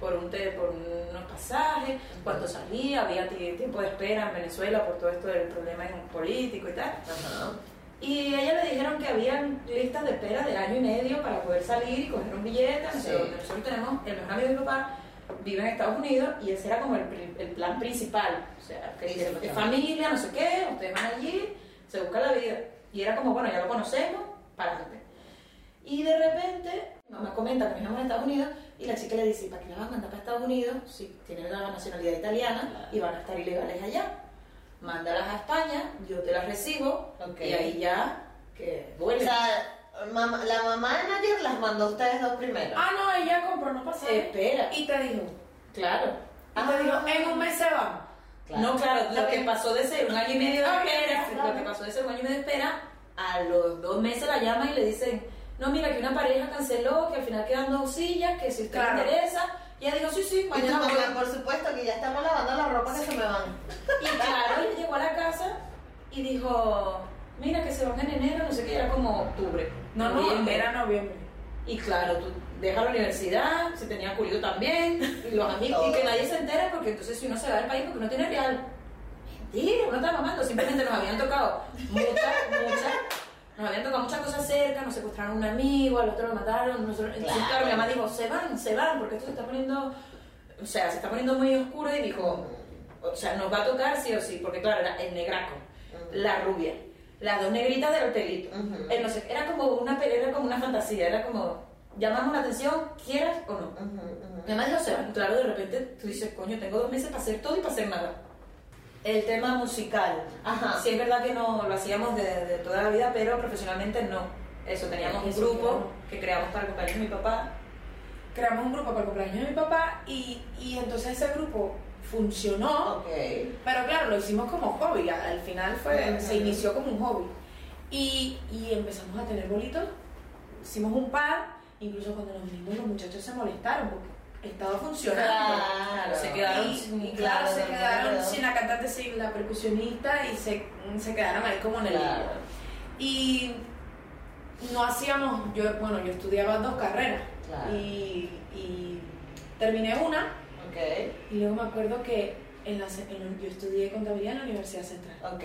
por, un te- por unos pasajes, cuánto salía, había ti- tiempo de espera en Venezuela por todo esto del problema en- político y tal. Ajá. Y a ella le dijeron que habían listas de espera del año y medio para poder salir y coger un billete. No sé Sí. Nosotros tenemos, el mejor amigo de mi papá vive en Estados Unidos y ese era como el, plan principal. O sea, que Sí, sí, familia, no sé qué, ustedes van allí, se busca la vida. Y era como, bueno, ya lo conocemos, para adelante. Y de repente, mamá comenta que mi mamá en Estados Unidos y la chica le dice, ¿para qué la vas a mandar para Estados Unidos si tienen la nacionalidad italiana y van a estar ilegales allá? Mándalas a España, yo te las recibo y ahí ya, que O vuelven. sea, mamá- la mamá de Nayer las mandó a ustedes dos primero. Ah, no, ella compró unos pasajes. Espera, Y te dijo, claro. y te dijo, en un mes se van. Claro. No, claro, lo que pasó de ser un año y medio de Ah, espera, claro. lo que pasó de ser un año y medio de espera, a los dos meses la llaman y le dicen, no, mira, que una pareja canceló, que al final quedan dos sillas, que si usted Claro. interesa, y ella dijo, sí, sí, mañana voy. mamá, por supuesto, que ya estamos lavando la ropa que se me van. Y claro, ella llegó a la casa y dijo, mira, que se van en enero, no sé qué, era como octubre. No, no, noviembre. era noviembre. Y claro, tú dejas la universidad, se tenía curioso también, y los amigos, y que nadie se entere, porque entonces si uno se va del país porque uno tiene real. Mentira, uno está mamando, simplemente nos habían tocado muchas, muchas, nos habían tocado muchas cosas cerca, nos secuestraron a un amigo, al otro lo mataron, nosotros, entonces Claro. mi mamá dijo, se van, se van, porque esto se está poniendo, o sea, se está poniendo muy oscuro, y dijo, o sea, nos va a tocar sí o sí, porque claro, era el negraco, la rubia, las dos negritas del el no sé, era como una pelea, era como una fantasía, era como, llamamos la atención, quieras o no. Ujú, ujú. Mi mamá dijo, se van. Claro, de repente tú dices, coño, tengo dos meses para hacer todo y para hacer nada. El tema musical. Ajá. Sí, es verdad que no lo hacíamos de, de toda la vida, pero profesionalmente no. Eso, teníamos un grupo claro. que creamos para el cumpleaños de mi papá. Creamos un grupo para el cumpleaños de mi papá y, y entonces ese grupo funcionó. Ok. Pero claro, lo hicimos como hobby, al al final fue, Ujú. se inició como un hobby. Y, y empezamos a tener bolitos, hicimos un par, incluso cuando nos vinimos los muchachos se molestaron porque estaba funcionando. Claro. Se quedaron y, claro, se quedaron claro. sin la cantante, sin la percusionista y se, se quedaron ahí como en el Claro. Y no hacíamos, yo, bueno, yo estudiaba dos carreras Claro. y, y terminé una Ok. y luego me acuerdo que en la, en yo estudié contabilidad en la Universidad Central Ok.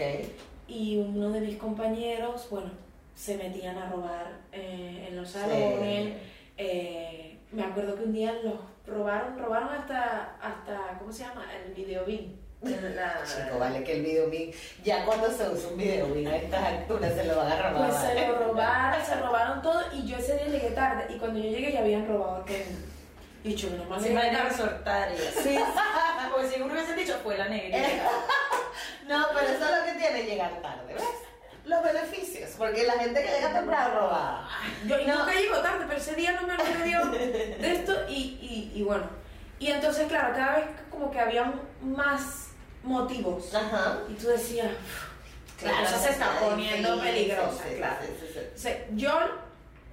y uno de mis compañeros, bueno, se metían a robar eh, en los Sí. salones. eh, me acuerdo que un día los robaron, robaron hasta, hasta ¿cómo se llama? El videobin. La- Chico, vale que el video bin, ya cuando se usa un video bin a estas alturas se lo van a robar. Pues se lo robaron, se robaron todo y yo ese día llegué tarde y cuando yo llegué ya habían robado aquel. Y yo, menos mal Se iban a resortar y así. Sí, Porque si uno hubiese dicho, fue la negrita. No, pero eso es lo que tiene llegar tarde, ¿ves? Los beneficios, porque la gente que llega temprano roba. Yo No. nunca llego tarde, pero ese día no me me dio de esto y, y, y bueno. Y entonces, claro, cada vez como que había más motivos. Ajá. Y tú decías, la cosa se está poniendo peligrosa, sí, claro. sí, sí, sí. O sea, yo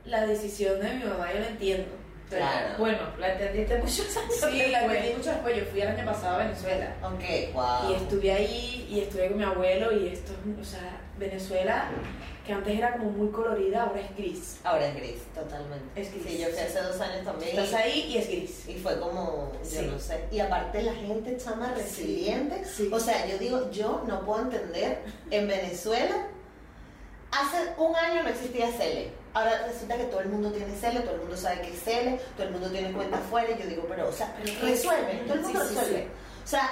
la decisión de mi mamá yo la entiendo. pero- Claro. Bueno, la entendiste muchos años Sí, la entendí mucho después. Yo fui el año pasado a Venezuela. Ok, wow. Y estuve ahí y estuve con mi abuelo y esto, o sea, Venezuela, que antes era como muy colorida, ahora es gris. Ahora es gris, totalmente. Es gris, Sí, yo fui sí. hace dos años también. Estás ahí y es gris. Y fue como, yo Sí. no sé. Y aparte la gente chama resiliente. sí. O sea, yo digo, yo no puedo entender, en Venezuela, hace un año no existía Cele. Ahora resulta que todo el mundo tiene Cele, todo el mundo sabe que es Cele, todo el mundo tiene cuenta afuera. Y yo digo, pero, o sea, resuelve, todo el mundo Sí, sí, resuelve. sí. O sea,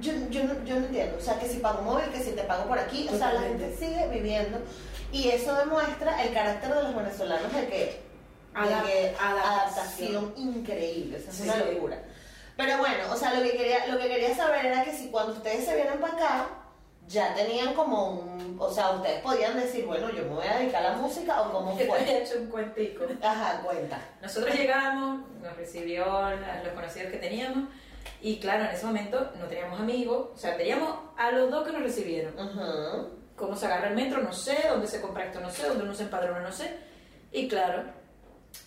yo, yo, no, yo no entiendo. O sea, que si pago móvil, que si te pago por aquí. O sea, la gente Totalmente. sigue viviendo. Y eso demuestra el carácter de los venezolanos de que, de Adap- que adaptación. adaptación increíble. O sea, es Sí. una locura. Pero bueno, o sea, lo que quería, lo que quería saber era que si cuando ustedes se vienen para acá, ya tenían como un, o sea, ustedes podían decir, bueno, yo me voy a dedicar a la música o cómo Yo te fue. había hecho un cuentico. Ajá, cuenta. Nosotros llegamos, nos recibió los conocidos que teníamos y claro, en ese momento no teníamos amigos, o sea, teníamos a los dos que nos recibieron. Cómo se agarra el metro, no sé, dónde se compra esto, no sé, dónde uno se empadrona, no sé. Y claro,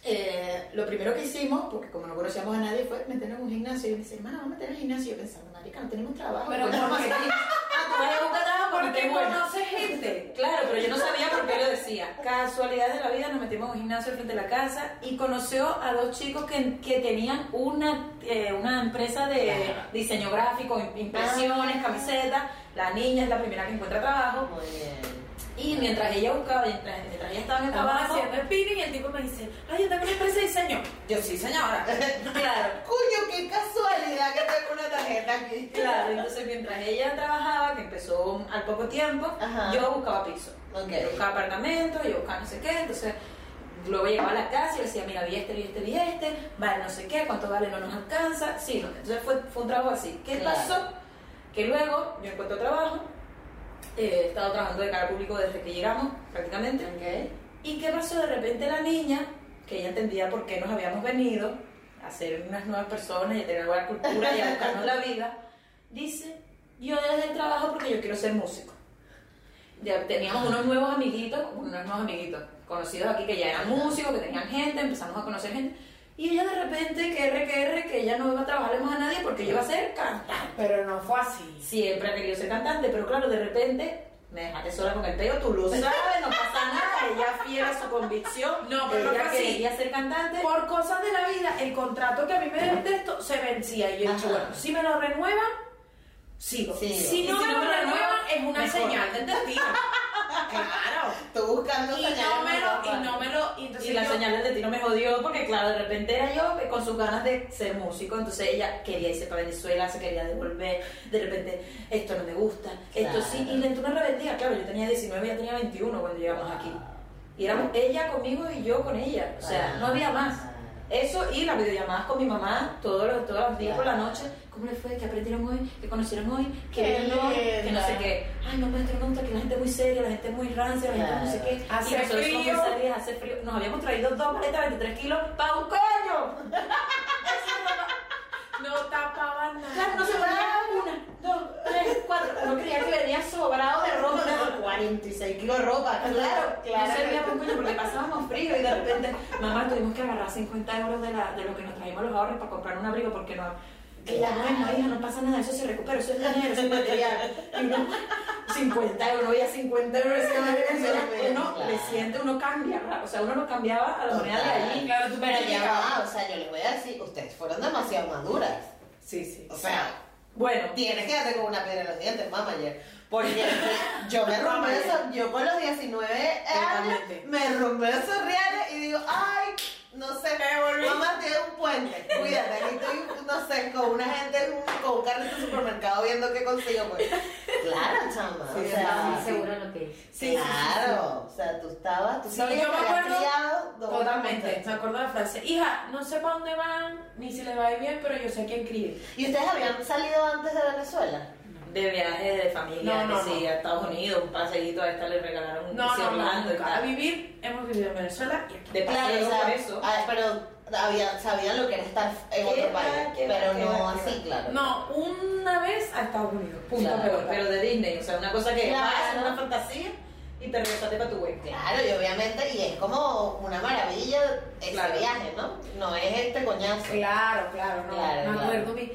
eh, lo primero que hicimos, porque como no conocíamos a nadie, fue meternos en un gimnasio. Y me dice, hermana, vamos a meter en el gimnasio. Y yo pensando, marica, no tenemos trabajo. Pero pues, ¿por vamos a qué? hacer- Ah, tú a trabajo porque Porque conoces gente. Claro, pero yo no sabía por qué lo decía. Casualidades de la vida, nos metimos en un gimnasio frente a la casa y conoció a dos chicos que, que tenían una, eh, una empresa de diseño gráfico, im- impresiones, Ah. camisetas. La niña es la primera que encuentra trabajo. Muy bien. Y mientras ella buscaba, mientras, mientras ella estaba en el trabajo, haciendo spinning y el tipo me dice, ay, yo tengo una empresa de diseño. Yo, sí, señora. claro, Coño, qué casualidad que tengo una tarjeta aquí. claro, entonces mientras ella trabajaba, que empezó al poco tiempo, Ajá. yo buscaba piso. Yo buscaba apartamento, yo buscaba no sé qué, entonces luego llegaba a la casa y le decía, mira, vi este, vi este, vi este, vale no sé qué, cuánto vale, no nos alcanza, sí, no. entonces fue, fue un trabajo así. ¿Qué Claro. pasó? Que luego yo encuentro trabajo, eh, he estado trabajando de cara al público desde que llegamos, prácticamente, Ok. ¿Y qué pasó? De repente la niña, que ella entendía por qué nos habíamos venido a ser unas nuevas personas y a tener buena cultura y a buscarnos la vida, dice, yo dejé el trabajo porque yo quiero ser músico. Ya teníamos unos nuevos amiguitos, unos nuevos amiguitos conocidos aquí que ya eran músicos, que tenían gente, empezamos a conocer gente. Y ella de repente, que R, que R, que ella no iba a trabajarle más a nadie porque yo iba a ser cantante Pero no fue así. siempre ha querido ser cantante, pero claro, de repente me dejaste sola con el pelo, tú lo sabes, no pasa nada, ella fiel a su convicción, No, pero ella quería ser cantante. Por cosas de la vida, el contrato que a mí me deben de esto se vencía. Y yo he dicho, Ajá. bueno, si me lo renuevan, sigo. Sigo. Si no si me no lo renuevan, renuevan, es una mejor. señal del destino. Claro. Tú buscando Y señales no me lo, y no me lo, y entonces Y la yo- señal del destino me jodió porque, claro, de repente era yo con sus ganas de ser músico, entonces ella quería irse para Venezuela, se quería devolver, de repente, esto no me gusta, esto sí, y le entró una rebeldía, claro, yo tenía 19, ella tenía 21 cuando llegamos aquí. Y éramos ella conmigo y yo con ella, o sea, no había más. Eso y las videollamadas con mi mamá todos los, todos los días por la noche. ¿Cómo le fue? ¿Qué aprendieron hoy? ¿Qué conocieron hoy? ¿Qué vieron hoy? Que no sé qué. Ay, no, pero es que la gente es muy seria, la gente es muy rancia, la gente no sé qué. Hace y nosotros somos frío. muy serias, hace frío. Nos habíamos traído dos maletas de 23 kilos para un coño. 26 kilos de ropa. Claro, claro. No servíamos pues, mucho porque pasábamos frío y de repente, mamá, tuvimos que agarrar 50 euros de, la, de lo que nos trajimos los ahorros para comprar un abrigo porque no. Claro, no, hija, no pasa nada, eso se recupera, eso es dinero, eso es material. Y uno, 50 euros, ya 50 euros, uno claro. le siente, uno cambia, o sea, uno lo cambiaba a la moneda de allí. Claro, tú pero ya o sea, yo les voy a decir, ustedes fueron demasiado maduras. Sí, sí. O sea, bueno. Tienes que darte con una piedra en los dientes, mamá, ayer. Porque yo me rompí eso, yo con los 19 años me rompí esos reales y digo, ay, no sé, mamá tiene un puente, cuídate, aquí estoy, no sé, con una gente con un carrito de supermercado viendo qué consigo, pues. Claro, chama, Sí, o sea, muy segura lo que hice. Sí, sí, sí, claro, o sea, tú estabas, tú Sí, sabías yo me acuerdo criado Totalmente, me acuerdo de la frase. Hija, no sé para dónde van, ni si le va a ir bien, pero yo sé quién críe. ¿Y ustedes habían salido antes de Venezuela? De viajes de familia, No, no, que sí, no. a Estados Unidos, un paseíto a esta le regalaron un No, no, no, Orlando y nunca. A vivir, hemos vivido en Venezuela y aquí. De Claro, paseo o sea, por eso. ah, pero había, sabían lo que era estar en ¿Qué otro país, pero no así, va? claro. No, una vez a Estados Unidos, punto Claro, pero de Disney, o sea, una cosa que Claro. vas, una fantasía y te regresaste para tu web. Claro, y obviamente, y es como una maravilla ese Claro. viaje, ¿no? No es este coñazo. Claro, claro, no. Claro, me claro. acuerdo mi,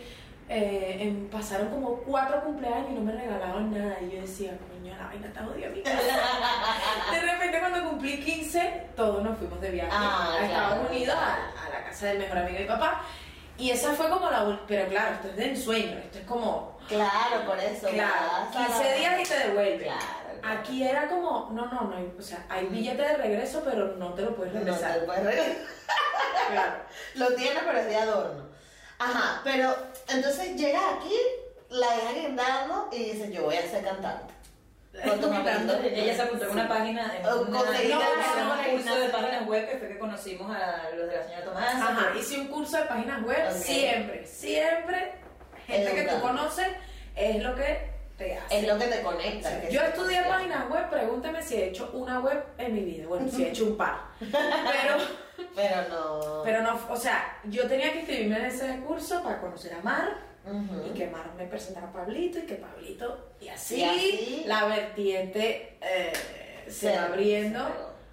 eh, pasaron como cuatro cumpleaños y no me regalaban nada. Y yo decía, coño, la vaina está jodida mi casa. De repente cuando cumplí 15, todos nos fuimos de viaje Ah, a Estados claro. Unidos, a, a la casa del mejor amigo de papá. Y esa fue como la pero claro, esto es de ensueño, esto es como, Claro, por eso. claro, vas a 15 la- días y te. Claro. claro. Aquí era como, no, no, no, o sea, hay billete de regreso, pero no te lo puedes No regresar. te puedes regresar. Claro. Lo tiene, pero es de adorno. Ajá, pero entonces llegas aquí, la dejan guindando y dices, yo voy a ser cantante. Ella se apuntó en una página, en una, no, un curso de páginas web que fue que conocimos a los de la señora Tomás. Ajá, hice un curso de páginas web, siempre, siempre, gente que tú conoces, es lo que te hace. Es lo que te conecta. que Yo estudié páginas web, pregúntame si he hecho una web en mi vida. Bueno, si he hecho un par. Pero, Pero no. pero no, o sea, yo tenía que inscribirme en ese curso para conocer a Mar y que Mar me presentara a Pablito y que Pablito, y así, Y así. la vertiente eh, se Se- va abriendo.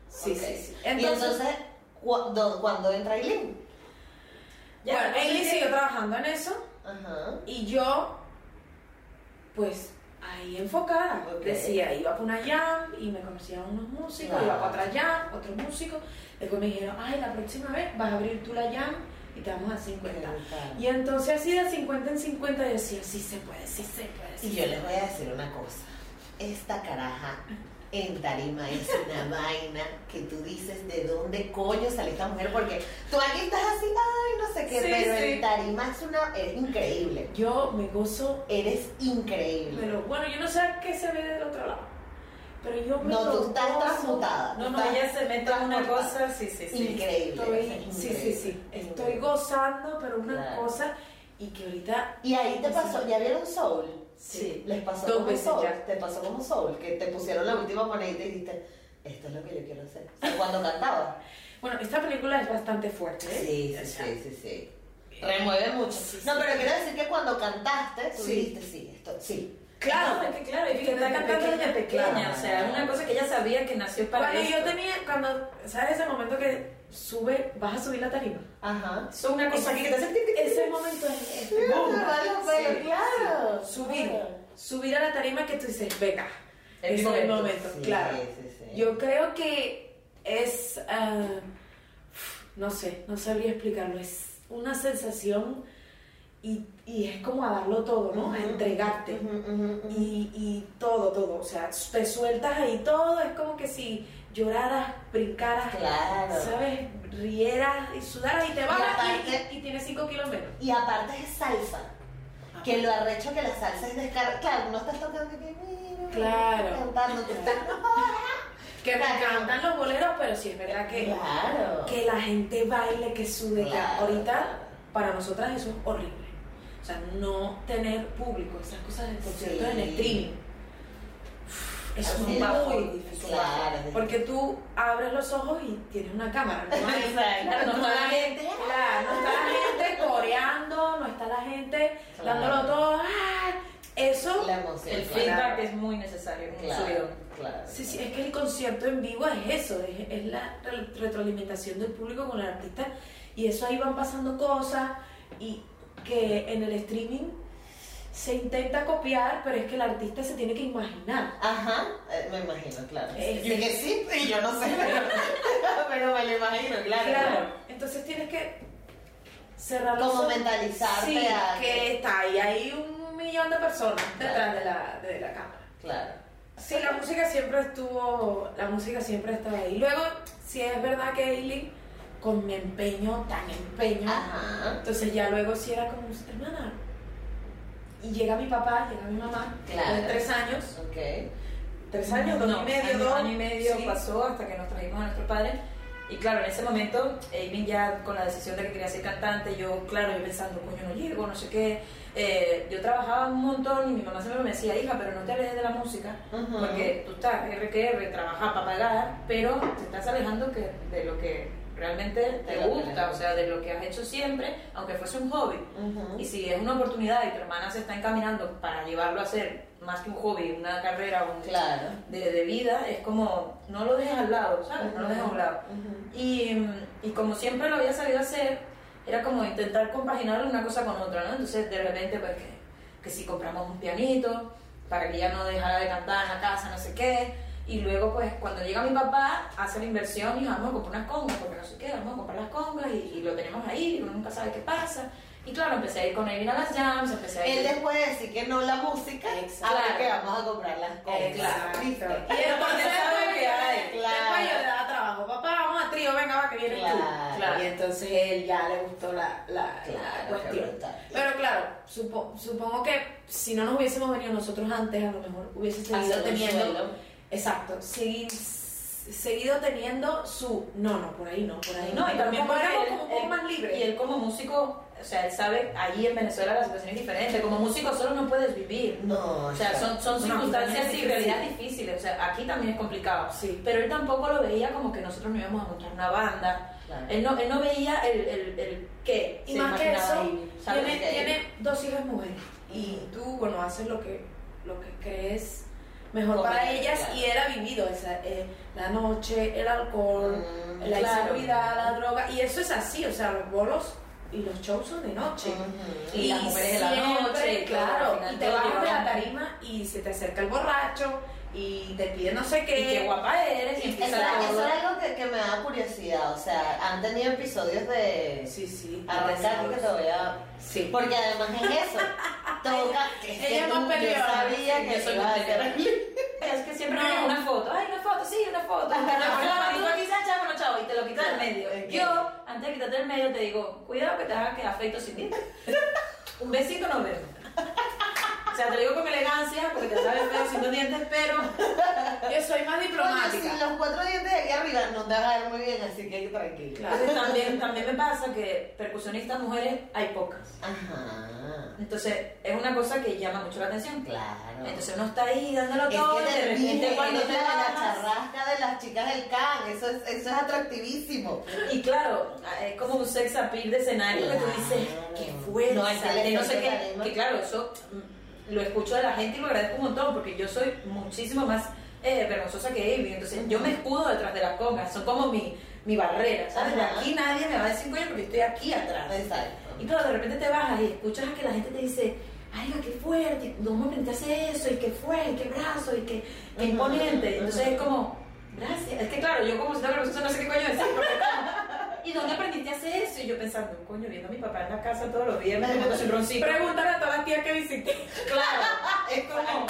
se Sí, sí, sí. y Entonces, entonces, ¿cu- dó- ¿cuándo entra Eileen? Ya, bueno, que- siguió trabajando en eso. Ajá. Y yo, pues ahí enfocada, decía, iba para una jam y me conocían unos músicos, iba para otra jam, otros músicos. Después me dijeron, ay, la próxima vez vas a abrir tú la jam y te vamos a 50. Claro. Y entonces así de 50 en 50 yo decía, sí se puede, sí se puede. sí Y se yo les puede". voy a decir una cosa. Esta caraja en tarima es una vaina que tú dices de dónde coño salió esta mujer porque tú aquí estás así, ay, no sé qué, Sí, pero sí. en tarima es una, es increíble. Yo me gozo, Eres increíble. pero bueno, yo no sé qué se ve del otro lado. Pero yo me no, tú estás transmutada. No, no, estás ella se mete en una cosa, sí, sí, sí. Increíble. Estoy, es sí, increíble, sí, sí. Estoy increíble. gozando, pero una Claro. cosa y que ahorita Y ahí te pasó, ¿ya vieron Soul? Sí. Les pasó Dos como veces Soul, ya. te pasó como Soul, que te pusieron la última monedita y dijiste, esto es lo que yo quiero hacer. O sea, cuando cantaba. Bueno, esta película es bastante fuerte, ¿eh? Sí, sí, sí, sí, sí. Remueve mucho. Sí, sí. No, pero quiero decir que cuando cantaste, tú Sí. dijiste, sí, esto, sí. Claro, No, es que claro, y que está cantando desde pequeña, pequeña, claro. o sea, es una cosa que ella sabía que nació para Cuando yo esto. tenía, cuando, ¿sabes ese momento que sube, vas a subir la tarima? Ajá. Es una cosa que te hace. Ese momento es, es Sí, me bomba. va los pelos, Sí, claro. sí. Subir, Claro. subir a la tarima que tú dices, venga, es el momento. momento, Sí, claro. Yo creo que es, ah, no sé, no sabría explicarlo, es una sensación y, y es como a darlo todo, ¿no? A entregarte. Y, y todo, todo, o sea, te sueltas ahí todo, es como que si lloraras, brincaras, Claro. ¿sabes? Rieras y sudaras y te vas y, y, tienes 5 kilos menos. Y aparte es salsa. Que lo arrecho que la salsa es descarga. Claro, no estás tocando que Claro. cantando, tú estás. Que me encantan los boleros, pero sí es verdad que, Claro. que la gente baile, que que Claro. ahorita para nosotras eso es horrible. O sea, no tener público, esas cosas del concierto Sí. en streaming. Es muy difícil. Claro. Porque tú abres los ojos y tienes una cámara. ¿no? Exacto. No está la gente, claro, no está la gente coreando, no está la gente Claro. dándolo todo. ¡ah! Eso, La emoción. El feedback es muy necesario, claro. sí, sí, es que el concierto en vivo es eso, es, es la re- retroalimentación del público con el artista y eso ahí van pasando cosas y que en el streaming se intenta copiar, pero es que el artista se tiene que imaginar. Ajá, eh, me imagino, claro. Eh, y que sí, y yo no sé, pero, me lo imagino, claro. Claro, entonces tienes que cerrar los Como mentalizarte Sí, a que está ahí, hay un millón de personas detrás de la, de la cámara. Claro. Sí, la música siempre estuvo, la música siempre estaba ahí. Luego, si es verdad que Aileen, con mi empeño, tan empeño, Ajá. entonces ya luego sí era como, hermana, y llega mi papá, llega mi mamá, Claro. de tres años, Ok. tres años, dos No, y medio, año, dos, año y medio sí. pasó hasta que nos trajimos a nuestro padre. Y claro, en ese momento, Amy ya con la decisión de que quería ser cantante, yo, claro, yo pensando, coño, no llego, no sé qué. Eh, yo trabajaba un montón y mi mamá siempre me decía, hija, pero no te alejes de la música, porque tú estás RQR, trabajar para pagar, pero te estás alejando que, de lo que realmente te gusta, o sea, de lo que has hecho siempre, aunque fuese un hobby. Ujú. Y si es una oportunidad y tu hermana se está encaminando para llevarlo a ser más que un hobby, una carrera un, Claro. de, de vida, es como, no lo dejes al lado, ¿sabes? No lo dejes a un lado. Ujú. Y, y como siempre lo había sabido hacer, era como intentar compaginar una cosa con otra, ¿no? Entonces de repente, pues que, que si compramos un pianito, para que ella no dejara de cantar en la casa, no sé qué. Y luego, pues, cuando llega mi papá, hace la inversión y vamos a comprar unas congas, porque no sé qué, vamos a comprar las congas y, y lo tenemos ahí, uno nunca sabe qué pasa. Y claro, empecé a ir con Evin a las jams, empecé a ir... Él después de decir que no la música, Exacto. ahora que vamos a comprar las. Exacto. ¿viste? Y entonces después, claro. yo le daba trabajo, papá, vamos a trío, venga, va, que viene Claro. tú. Claro. Y entonces él ya le gustó la, la, Claro, cuestión. Pero claro, supo- supongo que si no nos hubiésemos venido nosotros antes, a lo mejor hubiese seguido teniendo. suelo. Exacto, segui- seguido teniendo su. No, no, por ahí no, por ahí No, y también como porque él- como él- más libres. Y él como músico, o sea, él sabe, allí en Venezuela la situación es diferente. Como músico solo no puedes vivir. No, O sea, son, son No, circunstancias y realidad difíciles. O sea, aquí también es complicado. Sí. Pero él tampoco lo veía como que nosotros no íbamos a montar una banda. Claro. Él no, él no veía el, el, el qué. Y se más que eso, ahí, tiene, Ok. tiene dos hijas mujeres. Y tú, bueno, haces lo que, lo que crees mejor para ellas. claro. Y él ha vivido esa, eh, la noche, el alcohol, Mm, la claro. inseguridad, la droga. Y eso es así, o sea, los bolos y los shows son de noche. Ujú. Y las mujeres la siempre, noche, y todo, al claro, y te bajas de la tarima y se te acerca el borracho y te pide no sé qué. Y qué guapa eres. Y Eso, empieza eso todo. es algo que, que me da curiosidad. O sea, han tenido episodios de Sí, sí. arrancar que te voy a. Sí. Porque además es eso. Toca. es que ella es tú- más yo sabía que yo soy ibas a hacer- Siempre una foto. Ay, una foto, sí, una foto. Aquí, ¿sabes? chao, bueno, chao, y te lo quitas del medio. Yo, antes de quitarte del medio, te digo, cuidado que te hagas quedar feito sin dientes. Un besito nos vemos. O sea, te lo digo con elegancia, porque te sabes feo sin dientes, pero Yo soy más diplomática. si los cuatro dientes de aquí arriba no te van a ver muy bien, así que tranquilo. Entonces, también, también me pasa que percusionistas mujeres hay pocas. Ajá. Entonces, es una cosa que llama mucho la atención. Claro. Entonces uno está ahí dándolo es todo que de te repente dije, cuando te la la charrasca de las chicas del can, eso es, eso es atractivísimo. Y claro, es como un sex appeal de escenario que tú dices, Claro. qué fuerza, No, es de no sé qué. Que claro, eso lo escucho de la gente y lo agradezco un montón porque yo soy muchísimo más eh, vergonzosa que Amy. Entonces yo me escudo detrás de las congas, son como mi, mi barrera, ¿sabes? De aquí nadie me va a decir coño porque estoy aquí atrás. Exacto. Y claro, de repente te bajas y escuchas a que la gente te dice, ay, qué fuerte, ¿cómo aprendiste eso? Y qué fue, y qué brazo, y qué, qué imponente. Entonces es como, gracias. Es que claro, yo como si vergonzosa no sé qué coño decir. porque ¿Y dónde aprendiste a hacer eso? Y yo pensando, coño, viendo a mi papá en la casa todos los viernes, comiendo su roncito. Pregúntale a todas las tías que visité. Claro, es como,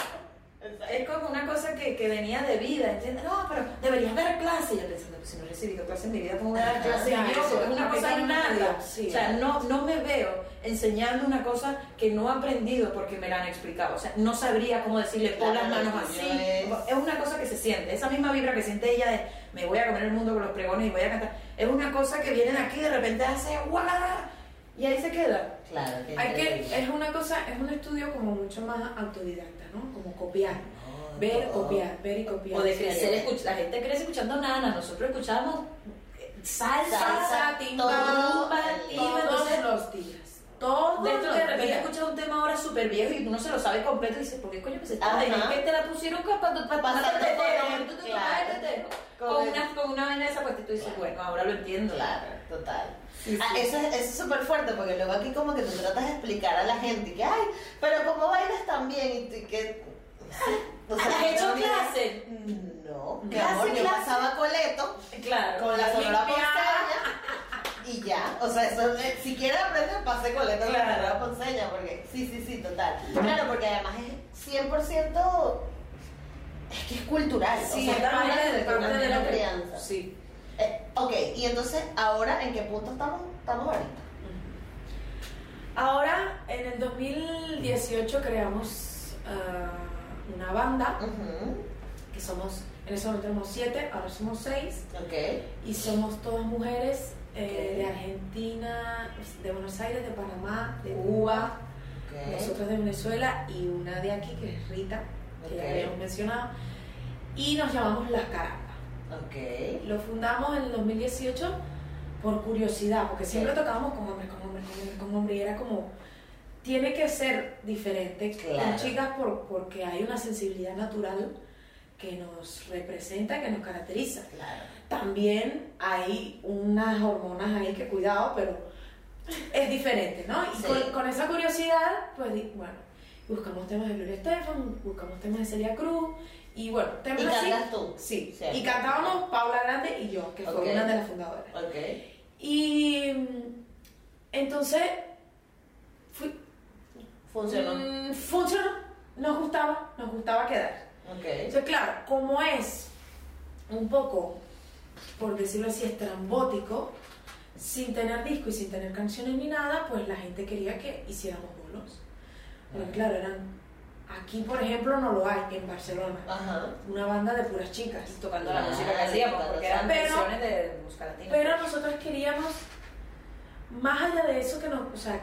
es como una cosa que, que venía de vida, ¿entiendes? No, pero deberías dar clase. Y yo pensando, pues si no he recibido clase en mi vida, ¿cómo voy a dar clase Ya, yo? es una cosa edad, sí. O sea, no, no me veo enseñando una cosa que no he aprendido porque me la han explicado. O sea, no sabría cómo decirle pon las manos así. Es una cosa que se siente. Esa misma vibra que siente ella de me voy a comer el mundo con los pregones y voy a cantar. Es una cosa que viene de aquí de repente hace ¡guau! Y ahí se queda. Claro, que Hay que, es una cosa, es un estudio como mucho más autodidacta, ¿no? Como copiar. No, Ver, no. copiar, ver y copiar. O de Sí, crecer, escuch- la gente crece escuchando nana, nosotros escuchamos eh, salsa, Salsa, timba, todo timba, Todos entonces los días. Todos de de repente días. escuchas un tema ahora súper viejo y uno se lo sabe completo y dices, ¿por qué coño me se está. Es que te la pusieron para pa, pa, Pasarte pa, Con una, con una vaina de esa pues tú dices, bueno, ahora lo entiendo. Claro, total. Sí, Ah, sí. eso es eso es súper fuerte porque luego aquí como que tú tratas de explicar a la gente que, ay, pero ¿cómo bailas tan bien? Y que... O sea, ¿Has hecho clase? No, mi Clase, amor, yo pasaba coleto Claro. con la sonora ponceña y ya. O sea, eso, eh, si quieres aprender, pase coleto con la sonora ponceña porque sí, sí, sí, total. Claro, porque además es 100% es que es cultural. Sí, o sea, es parte de- parte de la crianza. Sí. Eh, ok, y entonces, ahora, ¿en qué punto estamos, estamos ahorita? Ahora, en el 2018 creamos ah, una banda, que somos, en ese momento éramos siete, ahora somos seis, Ok. y somos todas mujeres eh, de Argentina, de Buenos Aires, de Panamá, de Cuba, ok. nosotros de Venezuela y una de aquí que es Rita, que Ok. ya habíamos mencionado, y nos llamamos Las Caracas. Ok. Lo fundamos en el 2018 por curiosidad, porque siempre tocábamos con hombres, con hombres, con hombres, con hombres, y era como, tiene que ser diferente Claro. con chicas por, porque hay una sensibilidad natural que nos representa, que nos caracteriza. Claro. También hay unas hormonas ahí que cuidado, pero es diferente, ¿no? Y Sí. con, con esa curiosidad, pues bueno, buscamos temas de Gloria Estefan, buscamos temas de Celia Cruz, y bueno, temas ¿Y así. tú? Sí, y cantábamos Paula Grande y yo, que fue una de las fundadoras. Ok. Y mm, entonces fui- Funcionó. mm, funcionó, nos gustaba, nos gustaba quedar. Ok. Entonces, claro, como es un poco, por decirlo así, estrambótico, sin tener disco y sin tener canciones ni nada, pues la gente quería que hiciéramos bolos. Porque claro, eran... Aquí, por ejemplo, no lo hay, en Barcelona. Ajá. Una banda de puras chicas. Tocando la Claro, música que hacíamos, porque eran Pero- de música latina. Pero nosotros queríamos, más allá de eso, que nos, o sea,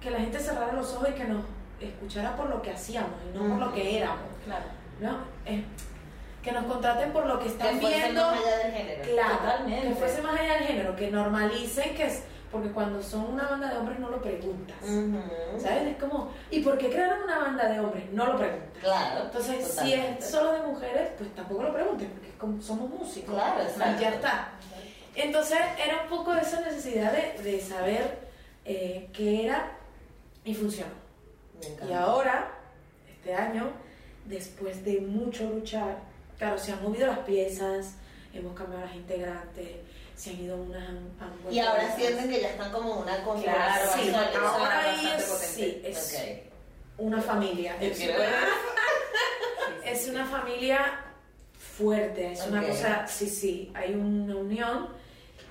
que la gente cerrara los ojos y que nos escuchara por lo que hacíamos y no por lo que éramos, Claro. ¿no? Eh, que nos contraten por lo que están Que fuese viendo, más allá del género. claro, Totalmente. que fuese más allá del género, que normalicen que es, porque cuando son una banda de hombres no lo preguntas. ¿sabes? Es como, ¿y por qué crearon una banda de hombres? No lo preguntas. Claro. Entonces, si es solo de mujeres, pues tampoco lo preguntes, porque como- somos músicos. Claro, exacto. Ya está. Entonces, era un poco esa necesidad de, de saber eh, qué era y funcionó. Y ahora, este año, después de mucho luchar, claro, se han movido las piezas, hemos cambiado las integrantes, se han ido unas. han- Y ahora sienten que ya están como una Claro. Sí, es ahora es, sí, es Ok. una familia. Es Sí, es una familia fuerte, es una Ok. cosa, sí, sí, hay una unión.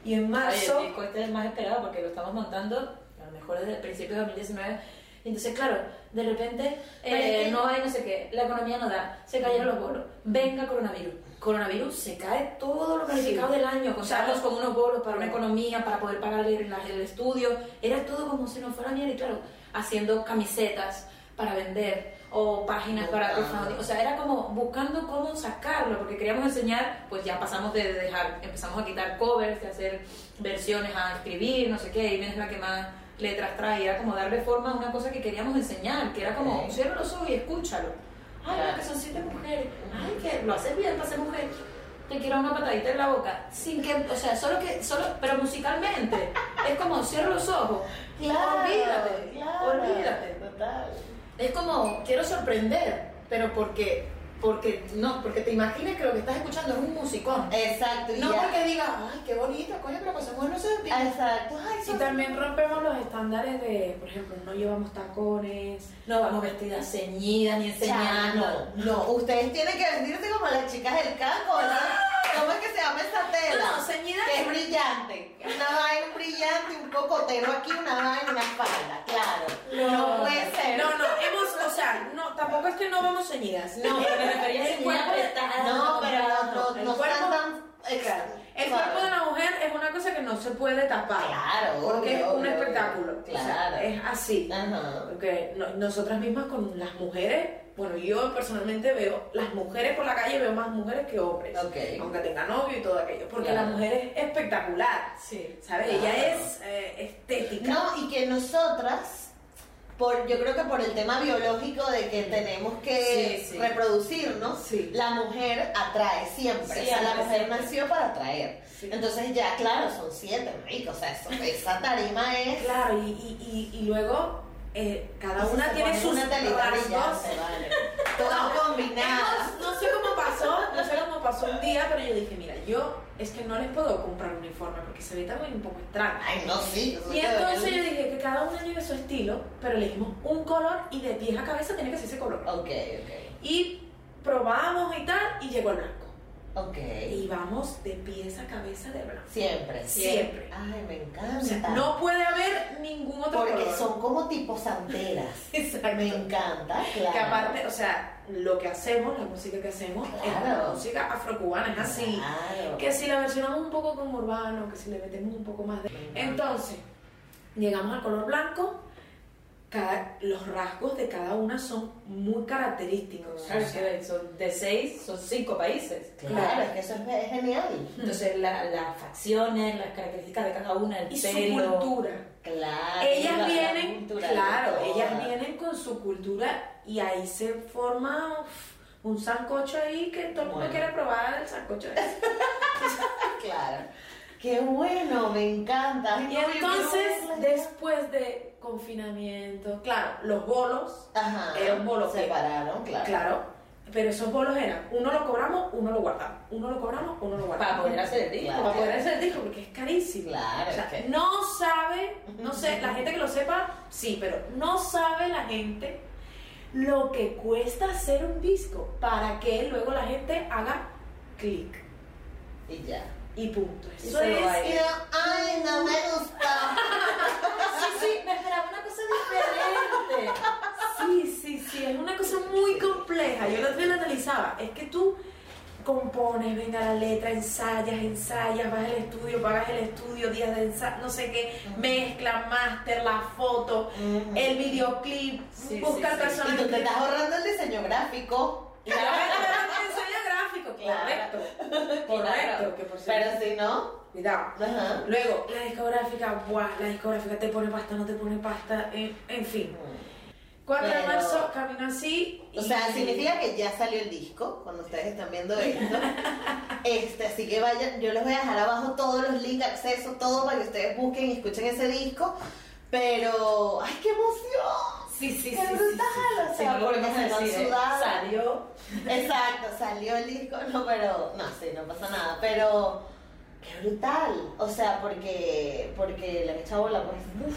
Y en Oye, marzo, el disco este es el más esperado porque lo estamos montando a lo mejor desde el principio de 2019. Y entonces, claro, de repente eh, no hay no sé qué, la economía no da, se cayeron los bolos, venga coronavirus. Coronavirus, se cae todo lo planificado Sí. del año, contarnos con unos bolos para una economía, para poder pagar el, estudio, era todo como si no fuera mierda y claro, haciendo camisetas para vender o páginas para crowdfunding, o sea, era como buscando cómo sacarlo, porque queríamos enseñar, pues ya pasamos de dejar, empezamos a quitar covers, de hacer versiones a escribir, no sé qué, y es la que más letras trae, era como darle forma a una cosa que queríamos enseñar, que era como, cierra los ojos y escúchalo. Ay, no, que son siete mujeres, ay, que lo haces bien para ser mujer, te quiero una patadita en la boca, sin que, o sea, solo que, solo, pero musicalmente, es como, cierra los ojos, Claro, olvídate, claro, olvídate. Total. Es como, quiero sorprender, pero porque, porque, no, porque te imaginas que lo que estás escuchando es un musicón. Exacto. No ya- porque digas, ay, qué bonita, coño, pero mujer no se. Exacto. Ay, y también rompemos los estándares de, por ejemplo, no llevamos tacones. No vamos vestidas ceñidas ni Ya, enseñando. no, no, ustedes tienen que vestirse como las chicas del campo, ¿no? ¿Cómo es que se llama esa tela? No, no, ceñida Que es brillante. Una vaina brillante, un cocotero aquí, una vaina, una falda, claro. No, puede ser. No, no, hemos, o sea, no, tampoco es que no vamos ceñidas. No, pero me refería a. No, pero no, no, el no cuerpo- Claro. El ¿sabes? cuerpo de la mujer es una cosa que no se puede tapar. Claro, Porque es obvio, un obvio, espectáculo. obvio. O sea, Claro. es así. Ajá. Porque no- nosotras mismas con las mujeres, bueno, yo personalmente veo las mujeres por la calle, veo más mujeres que hombres. Ok. Aunque tenga novio y todo aquello. Porque Claro. la mujer es espectacular. Sí. ¿Sabes? Claro. Ella es eh, estética. No, y que nosotras, por, yo creo que por el tema biológico de que tenemos que Sí, sí. reproducirnos, Sí. la mujer atrae siempre. o sea, la mujer nació para atraer. Entonces ya, claro, son siete, rico. O sea, eso- esa tarima es... Claro, y, y, y, y luego eh, cada se una tiene pone sus una rasgos. vale. Todas combinadas. No, no sé cómo pasó, no sé cómo pasó un día, pero yo dije, mira, yo es que no les puedo comprar un uniforme porque se ve también un poco extraño. Ay, no, sí. Y entonces yo dije que cada una lleve su estilo, pero elegimos un color y de pies a cabeza tiene que ser ese color. Ok, ok. Y probamos y tal, y llegó el blanco. Ok. Y vamos de pies a cabeza de blanco. Siempre. Siempre. Ay, me encanta. O sea, no puede haber ningún otro Porque color. son como tipo santeras. Exacto. Me encanta, claro. Que aparte, o sea, lo que hacemos, la música que hacemos, es una música afrocubana, es así. Claro. Que si la versionamos un poco como urbano, que si le metemos un poco más de... Entonces, llegamos al color blanco, cada- los rasgos de cada una son muy característicos. Claro, o es sea, que son de seis, son cinco países. Claro, es que eso es, genial. Entonces, la- las facciones, las características de cada una, el y su pelo. cultura. Claro. ellas la- la vienen, cultura claro, ellas vienen con su cultura y ahí se forma uf, un sancocho ahí que todo el mundo Bueno. quiere probar el sancocho. Claro. Qué bueno, me encanta. Y entonces, después de confinamiento, claro, los bolos, Ajá. era un bolo que- Separaron, claro. claro, pero esos bolos eran, uno lo cobramos, uno lo guardamos, uno lo cobramos, uno lo guardamos. Para poder hacer el disco. Claro. Para poder hacer el disco, porque es carísimo. Claro, O sea, es que- no sabe, no sé, la gente que lo sepa, sí, pero no sabe la gente lo que cuesta hacer un disco para que luego la gente haga clic Y ya. Y punto. Eso es. yo, ay, no me gusta. Sí, sí, me esperaba una cosa diferente. Sí, sí, sí, es una cosa muy compleja. Yo el otro día lo analizaba. Es que tú compones, venga la letra, ensayas, ensayas, vas al estudio, pagas el estudio, días de ensayo, no sé qué, mezcla, máster, la foto, el videoclip, Sí, busca sí, el sí. Y tú personaje. te estás ahorrando el diseño gráfico. Y la verdad ensayo gráfico, correcto. Correcto, que por Pero si no, Cuidado. ajá. Luego, la discográfica, buah, la discográfica te pone pasta, no te pone pasta, en, en fin. 4 de Pero- marzo, camino así. O sea, significa que ya salió el disco cuando ustedes están viendo esto. Este, así que vayan, yo les voy a dejar abajo todos los links, acceso, todo para que ustedes busquen y escuchen ese disco. Pero, ¡ay, qué emoción! Sí, sí, ¡Qué sí, brutal! sí, sí. O sea, no porque se ¿eh? sudado. Salió. Exacto, salió el disco, no, pero, no, sí, no pasa nada, pero, qué brutal. O sea, porque, porque han echado bola, pues, uf,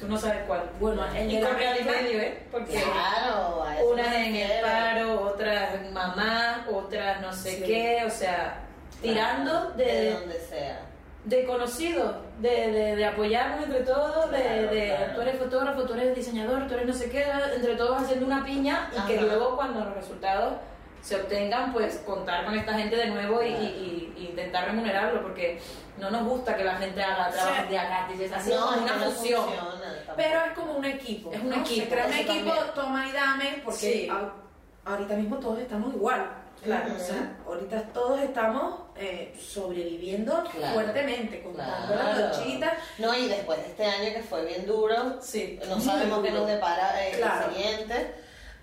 Tú no sabes cuál. Bueno, el y la medio, ¿eh? Porque claro. a eso una me en el paro, otra en mamá, otras no sé Sí. qué, o sea, tirando de, de, donde sea. De conocido, de, de, de apoyarnos entre todos, de, Claro, de claro. tú eres fotógrafo, tú eres diseñador, tú eres no sé qué, entre todos haciendo una piña y que luego cuando los resultados se obtengan, pues contar con esta gente de nuevo y, Claro. y- y intentar remunerarlo, porque no nos gusta que la gente haga trabajos Sí. de gratis, es así No, como es una no funciona. Pero es como un equipo. Es un ¿no? equipo, Se crea un equipo, también. toma y dame, porque Sí. a- ahorita mismo todos estamos igual. Claro. O sea, ahorita todos estamos eh, sobreviviendo Claro. fuertemente, contando Claro. las luchitas. No, y después de este año que fue bien duro, Sí. no sabemos qué nos depara eh, Claro. el siguiente.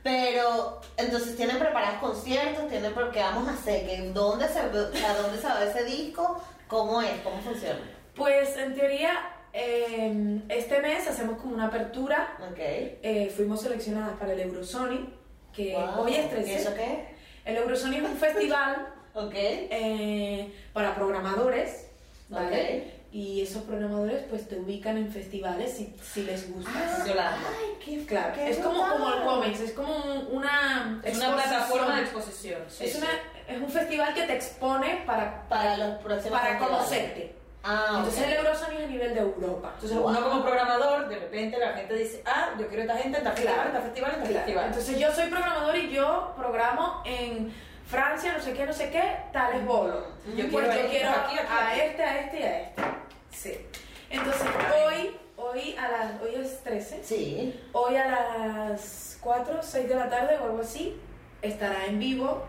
Pero, entonces tienen preparados conciertos, tienen por qué vamos a hacer, que dónde se, a dónde se va ese disco, cómo es, cómo funciona. Pues en teoría, eh, este mes hacemos como una apertura. Ok. Eh, fuimos seleccionadas para el Eurosonic, que Wow. hoy es ¿Y 13. eso qué? El Eurosonic es un festival Ok. eh, para programadores, ¿vale? Y esos programadores pues te ubican en festivales si, si les gusta. Ah, Yolanda. Ay, qué Claro, qué es como, como el. Comex, es como un- una Es una plataforma de exposición. sí, es, sí. una, es un festival que te expone para, Para los próximos para festivales. conocerte. Ah, Entonces ok. el Eurosonic es a nivel de Europa. Entonces Wow. uno como programador, de repente la gente dice, ah, yo quiero esta gente en tal festival, tal festival, en tal Claro. festival. Entonces yo soy programador y yo programo en Francia, no sé qué, no sé qué, tales bolos. Yo Pues quiero yo quiero aquí, aquí, a aquí. este, a este y a este. Sí. Entonces hoy, hoy a las, hoy es 13, Sí. hoy a las 4, 6 de la tarde o algo así, estará en vivo.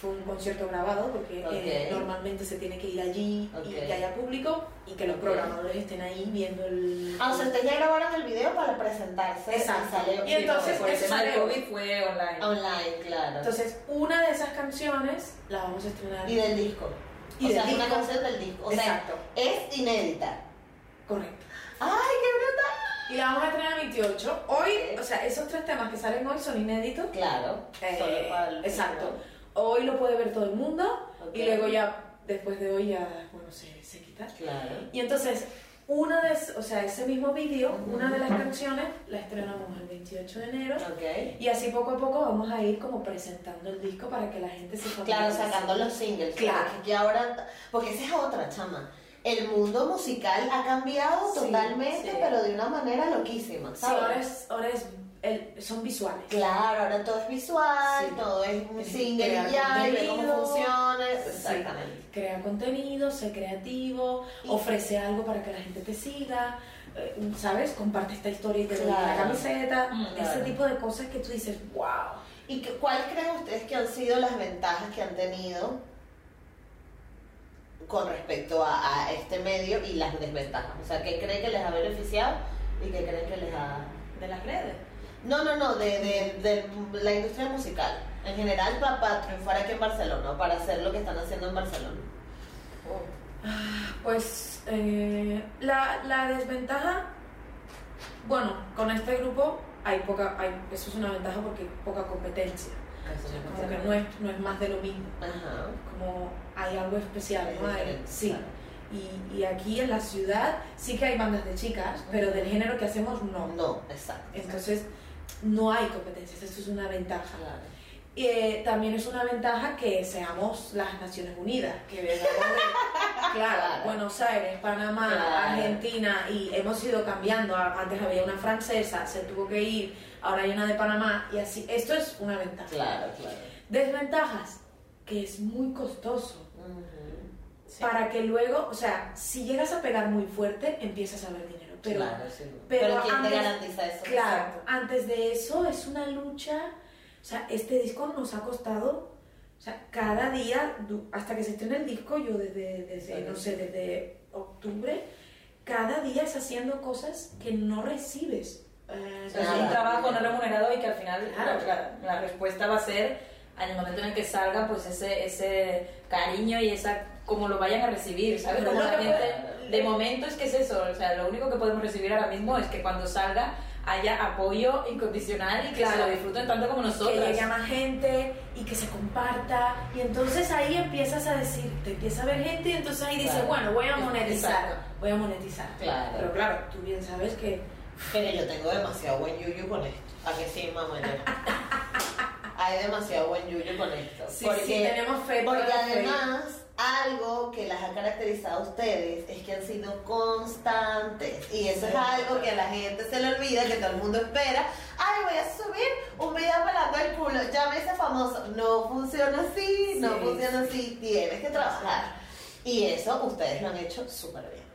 Fue un concierto grabado porque eh, normalmente se tiene que ir allí y que haya público y que los programadores estén ahí viendo el... Ah, o sea, ustedes ya grabaron el video para presentarse. Exacto. Y entonces por el tema del. COVID fue online. Online, claro. Entonces, una de esas canciones la vamos a estrenar. y del disco. Y o del sea, es una canción del disco. O sea, Exacto. es inédita. Correcto. ¡Ay, qué brutal! Y la vamos a estrenar el 28. Hoy, o sea, esos tres temas que salen hoy son inéditos. Claro. Eh, solo para el exacto. Hoy lo puede ver todo el mundo Ok. y luego ya, después de hoy ya, bueno, se, se quita. Claro. Y entonces, una de, o sea, ese mismo vídeo, Ujú. una de las canciones la estrenamos el 28 de enero. Ok. Y así poco a poco vamos a ir como presentando el disco para que la gente se Claro, sacando los singles. Claro. Porque que ahora. Porque esa es otra, chama. El mundo musical ha cambiado Sí, totalmente, sí. pero de una manera loquísima. Sí, ¿sabes? ahora, es, ahora es el- son visuales. Claro, ahora todo es visual, Sí. todo es un single y ya, y cómo funciona. Sí. Exactamente. Crea contenido, sé creativo, Y- ofrece algo para que la gente te siga, eh, ¿sabes? Comparte esta historia y te Claro. la camiseta. Mm, Ese claro. tipo de cosas que tú dices, wow. ¿Y cuáles creen ustedes que han sido las ventajas que han tenido con respecto a, a este medio y las desventajas? O sea, ¿qué creen que les ha beneficiado y qué creen que les ha... De las redes. No, no, no, de, de, de la industria musical. En general, para, para triunfar aquí en Barcelona, para hacer lo que están haciendo en Barcelona. Pues eh, la, la desventaja, bueno, con este grupo hay poca, hay, eso es una ventaja porque hay poca competencia. Como que no es, no es más de lo mismo. Ajá. como hay algo especial, Es ¿no? Hay- sí. Y, y aquí en la ciudad sí que hay bandas de chicas, pero del género que hacemos no. No, exacto. Entonces no hay competencias, esto es una ventaja. Claro. Y, eh, también es una ventaja que seamos las Naciones Unidas, que vengamos de claro, Claro. Buenos Aires, Panamá, Claro. Argentina, y hemos ido cambiando. Antes había una francesa, se tuvo que ir, ahora hay una de Panamá, y así. Esto es una ventaja. Claro, claro. Desventajas, que es muy costoso. Sí. Para que luego, o sea, si llegas a pegar muy fuerte, empiezas a ver dinero. Pero, claro, sí. pero Pero, ¿quién antes- te garantiza eso? claro, Exacto. antes de eso es una lucha. O sea, este disco nos ha costado, o sea, cada día, hasta que se estrena el disco, yo desde, desde no sé, desde octubre, cada día es haciendo cosas que no recibes. Eh, O sea, es un trabajo no remunerado y que al final Claro. la, la- la respuesta va a ser en el momento en el que salga, pues ese, ese cariño y esa como lo vayan a recibir, ¿sabes? Como la gente, de momento es que es eso, o sea, lo único que podemos recibir ahora mismo es que cuando salga haya apoyo incondicional y que Claro. se lo disfruten tanto como nosotros. que llegue a más gente y que se comparta y entonces ahí empiezas a decir, te empieza a ver gente y entonces ahí dices, Claro. bueno, voy a monetizar, Exacto. voy a monetizar. Claro. Pero claro, tú bien sabes que Pero yo tengo demasiado buen yuyu con esto. ¿A que sí, mamá? Hay demasiado buen yuyo con esto. Sí, sí, tenemos fe, Porque fe. Algo que las ha caracterizado a ustedes es que han sido constantes. Y eso es algo que a la gente se le olvida, que todo el mundo espera. Ay, voy a subir un video pelando el culo, ya me hice famoso. No funciona así, no Sí. funciona así. Tienes que trabajar. Y eso ustedes lo han hecho súper bien.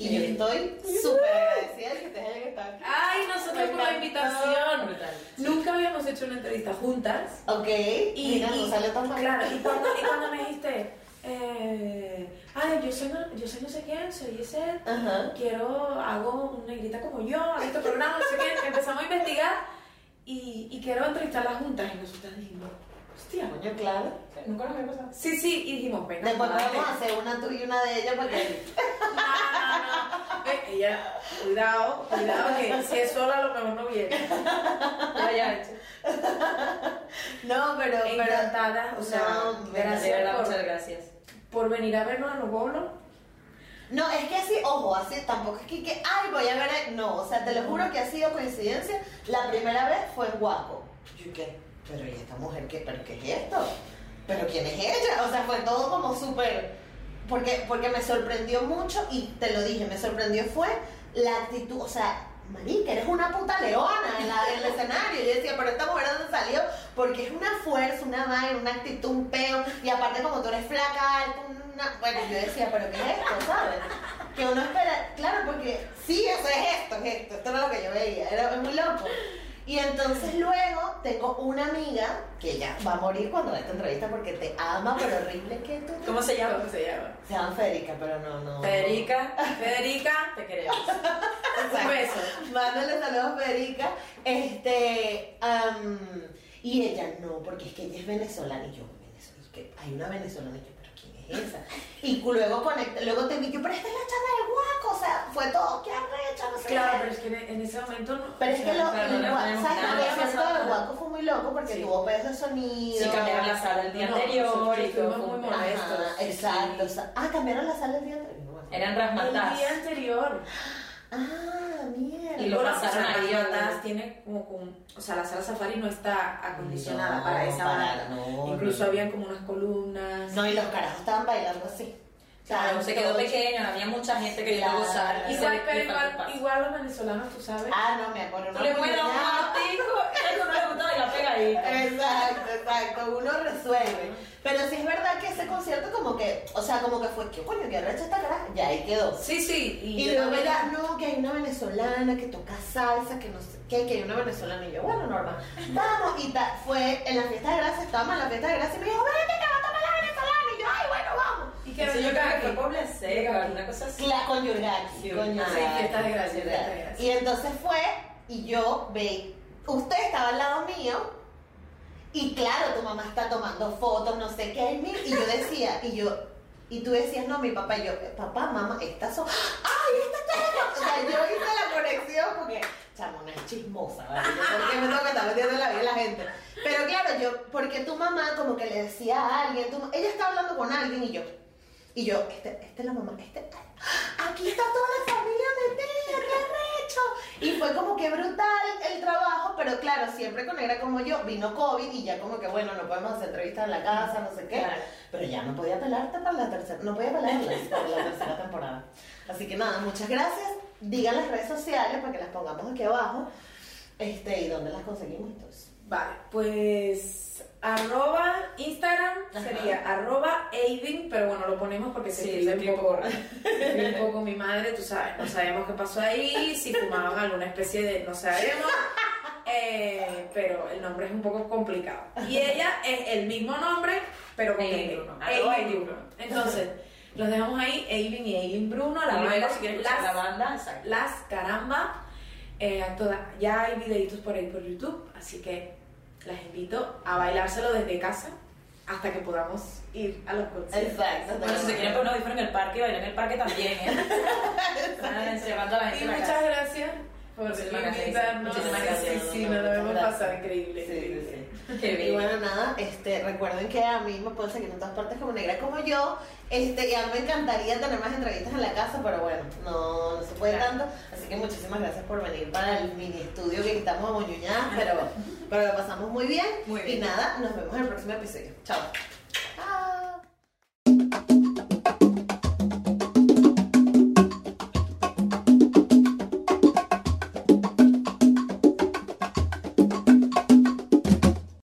Y yo estoy súper agradecida de que ustedes hayan estado aquí. Ay, nosotros por la invitación. Nunca habíamos hecho una entrevista juntas. Ok, Y, y- no salió tan mal. Claro, y cuando, y cuando me dijiste, eh, ay, yo soy, no, yo soy no sé quién, soy ese, Ajá. quiero, hago una negrita como yo, hago este programa, no sé qué, empezamos a investigar y, y quiero entrevistarlas juntas. Y nosotras dijimos, hostia, Coño, claro. Nunca nos había pasado. sí, sí, y dijimos, venga, Después a hacer una tú y una de ellas porque No, no, no. Eh, ella, cuidado, cuidado, que si es sola a lo mejor no viene. Ya, hecho. no, pero pero Encantada, o sea, No, gracias por, muchas gracias. por venir a vernos a los bolos. no es que así, ojo, así tampoco es que, que ay voy a ver, a-". no, o sea te lo juro que ha sido coincidencia. La primera vez fue en Guaco. Yo qué, pero y esta mujer qué, pero qué es esto, pero quién es ella, o sea fue todo como súper, porque porque me sorprendió mucho y te lo dije, me sorprendió fue la actitud, o sea. Marica, eres una puta leona en, la- en el escenario. Y yo decía, pero esta mujer de dónde salió, porque es una fuerza, una vaina, una actitud, un peo. Y aparte, como tú eres flaca, alta, una... bueno, yo decía, pero ¿qué es esto, sabes? Que uno espera, claro, porque sí, eso es esto, es esto, esto era lo que yo veía, era muy loco. Y entonces luego tengo una amiga que ya va a morir cuando vea esta entrevista porque te ama, pero horrible que tú. ¿Cómo se llama? ¿Cómo se llama? Se llama Federica, pero no, no. Federica, Federica, te queremos. un beso. Mándale saludos a Federica. Este, am, y ella no, porque es que ella es venezolana. Y yo, Venezuela, y que hay una venezolana. Y yo, pero ¿quién es esa? Y luego conecté, luego te vi, yo, pero esta es la chama del guaco. O sea, fue todo, qué arrecha, no sé Claro, qué. pero es que en- ese momento no. Pero es que lo, Claro, el guaco, ¿sabes? nada, El del guaco fue muy loco porque Sí. tuvo pedos de sonido. Sí, cambiaron la sala el día No, anterior y todo. muy molestos. Ajá, exacto. o sea, ah, cambiaron la sala el día anterior. No. Eran El rasmatas. día anterior. Ah, mierda. Y lo Bueno, pasaron o sea, ahí, Ratas ¿no? tiene como con, o sea, la sala safari no está acondicionada No, para esa para- no, Incluso no. habían como unas columnas. No, y los carajos estaban bailando así. Claro, se quedó pequeño, había mucha gente queriendo Claro. gozar. y Igual, se- pero le faltó igual, paso. igual los venezolanos, tú sabes. Ah, no, me acuerdo. Tú le dar un matico, eso no le gustaba y la pegadita. Exacto, exacto, uno resuelve. Pero sí es verdad que ese concierto como que, o sea, como que fue, ¿qué coño, qué recha esta caraja? Ya ahí quedó. Sí, sí. Y, yo luego también- ya, no, que hay una venezolana que toca salsa, que no sé qué, que hay una venezolana. Y yo, bueno, normal. Vamos, y ta- fue en la fiesta de gracia, estábamos en la fiesta de gracia y me dijo, vete que va a tomar la venezolana. Y yo, ay, bueno, vamos. Y que Eso yo creo que fue Puebla Seca, una cosa así. La, con Yurgaki, Sí, con ah, Yurgaki. sí, fiesta de gracia, fiesta de gracia. Y entonces fue, y yo ve, usted estaba al lado mío, y claro, tu mamá está tomando fotos, no sé qué, y yo decía, y yo, y tú decías, no, mi papá, y yo, papá, mamá, estas son, ¡ay, esta es O sea, yo hice la conexión porque, chamona es chismosa, ¿vale? ¿Por qué me tengo que estar metiendo en la vida de la gente? Pero claro, yo, porque tu mamá como que le decía a alguien, tu ella está hablando con alguien, y yo, y yo, este, este es la mamá, este, aquí está toda la familia metida, qué arrecho. Y fue como que brutal el trabajo, pero claro, siempre con negra como yo, vino COVID y ya como que bueno, no podemos hacer entrevistas en la casa, no sé qué. Claro. Pero ya no podía pelarte para la tercera, no podía pelarlas para la tercera temporada. Así que nada, muchas gracias. Digan las redes sociales para que las pongamos aquí abajo. Este, y dónde las conseguimos entonces. Vale, pues arroba Instagram Ajá. sería arroba Aiden, pero bueno, lo ponemos porque se Sí, escribe un poco, un poco mi madre, tú sabes, no sabemos qué pasó ahí, si fumaban alguna especie de, no sabemos, eh, pero el nombre es un poco complicado. Y ella es el mismo nombre, pero con Aiden. Bruno. Entonces, los dejamos ahí, Aiden y Aiden Bruno, la banda, si quieres las- la banda, exacto. las caramba. Eh, a toda- ya hay videitos por ahí por YouTube, así que las invito a bailárselo desde casa hasta que podamos ir a los conciertos. Exacto. Bueno, si se quieren poner un audífono en el parque, bailar en el parque también, ¿eh? La gente Y muchas gracias por invitarnos. Muchísimas Sí, gracias. Sí, sí, nos lo hemos Gracias. pasado increíble. Sí, increíble. sí, sí. Y bueno, nada, este, recuerden que a mí me pueden seguir en todas partes como negra como yo. Este, y a mí me encantaría tener más entrevistas en la casa, pero bueno, no, no se puede Claro. tanto. Así que muchísimas gracias por venir para el mini estudio que quitamos a Moñuñá, pero, pero lo pasamos muy bien. Muy Y nada, nos vemos en el próximo episodio. Chao.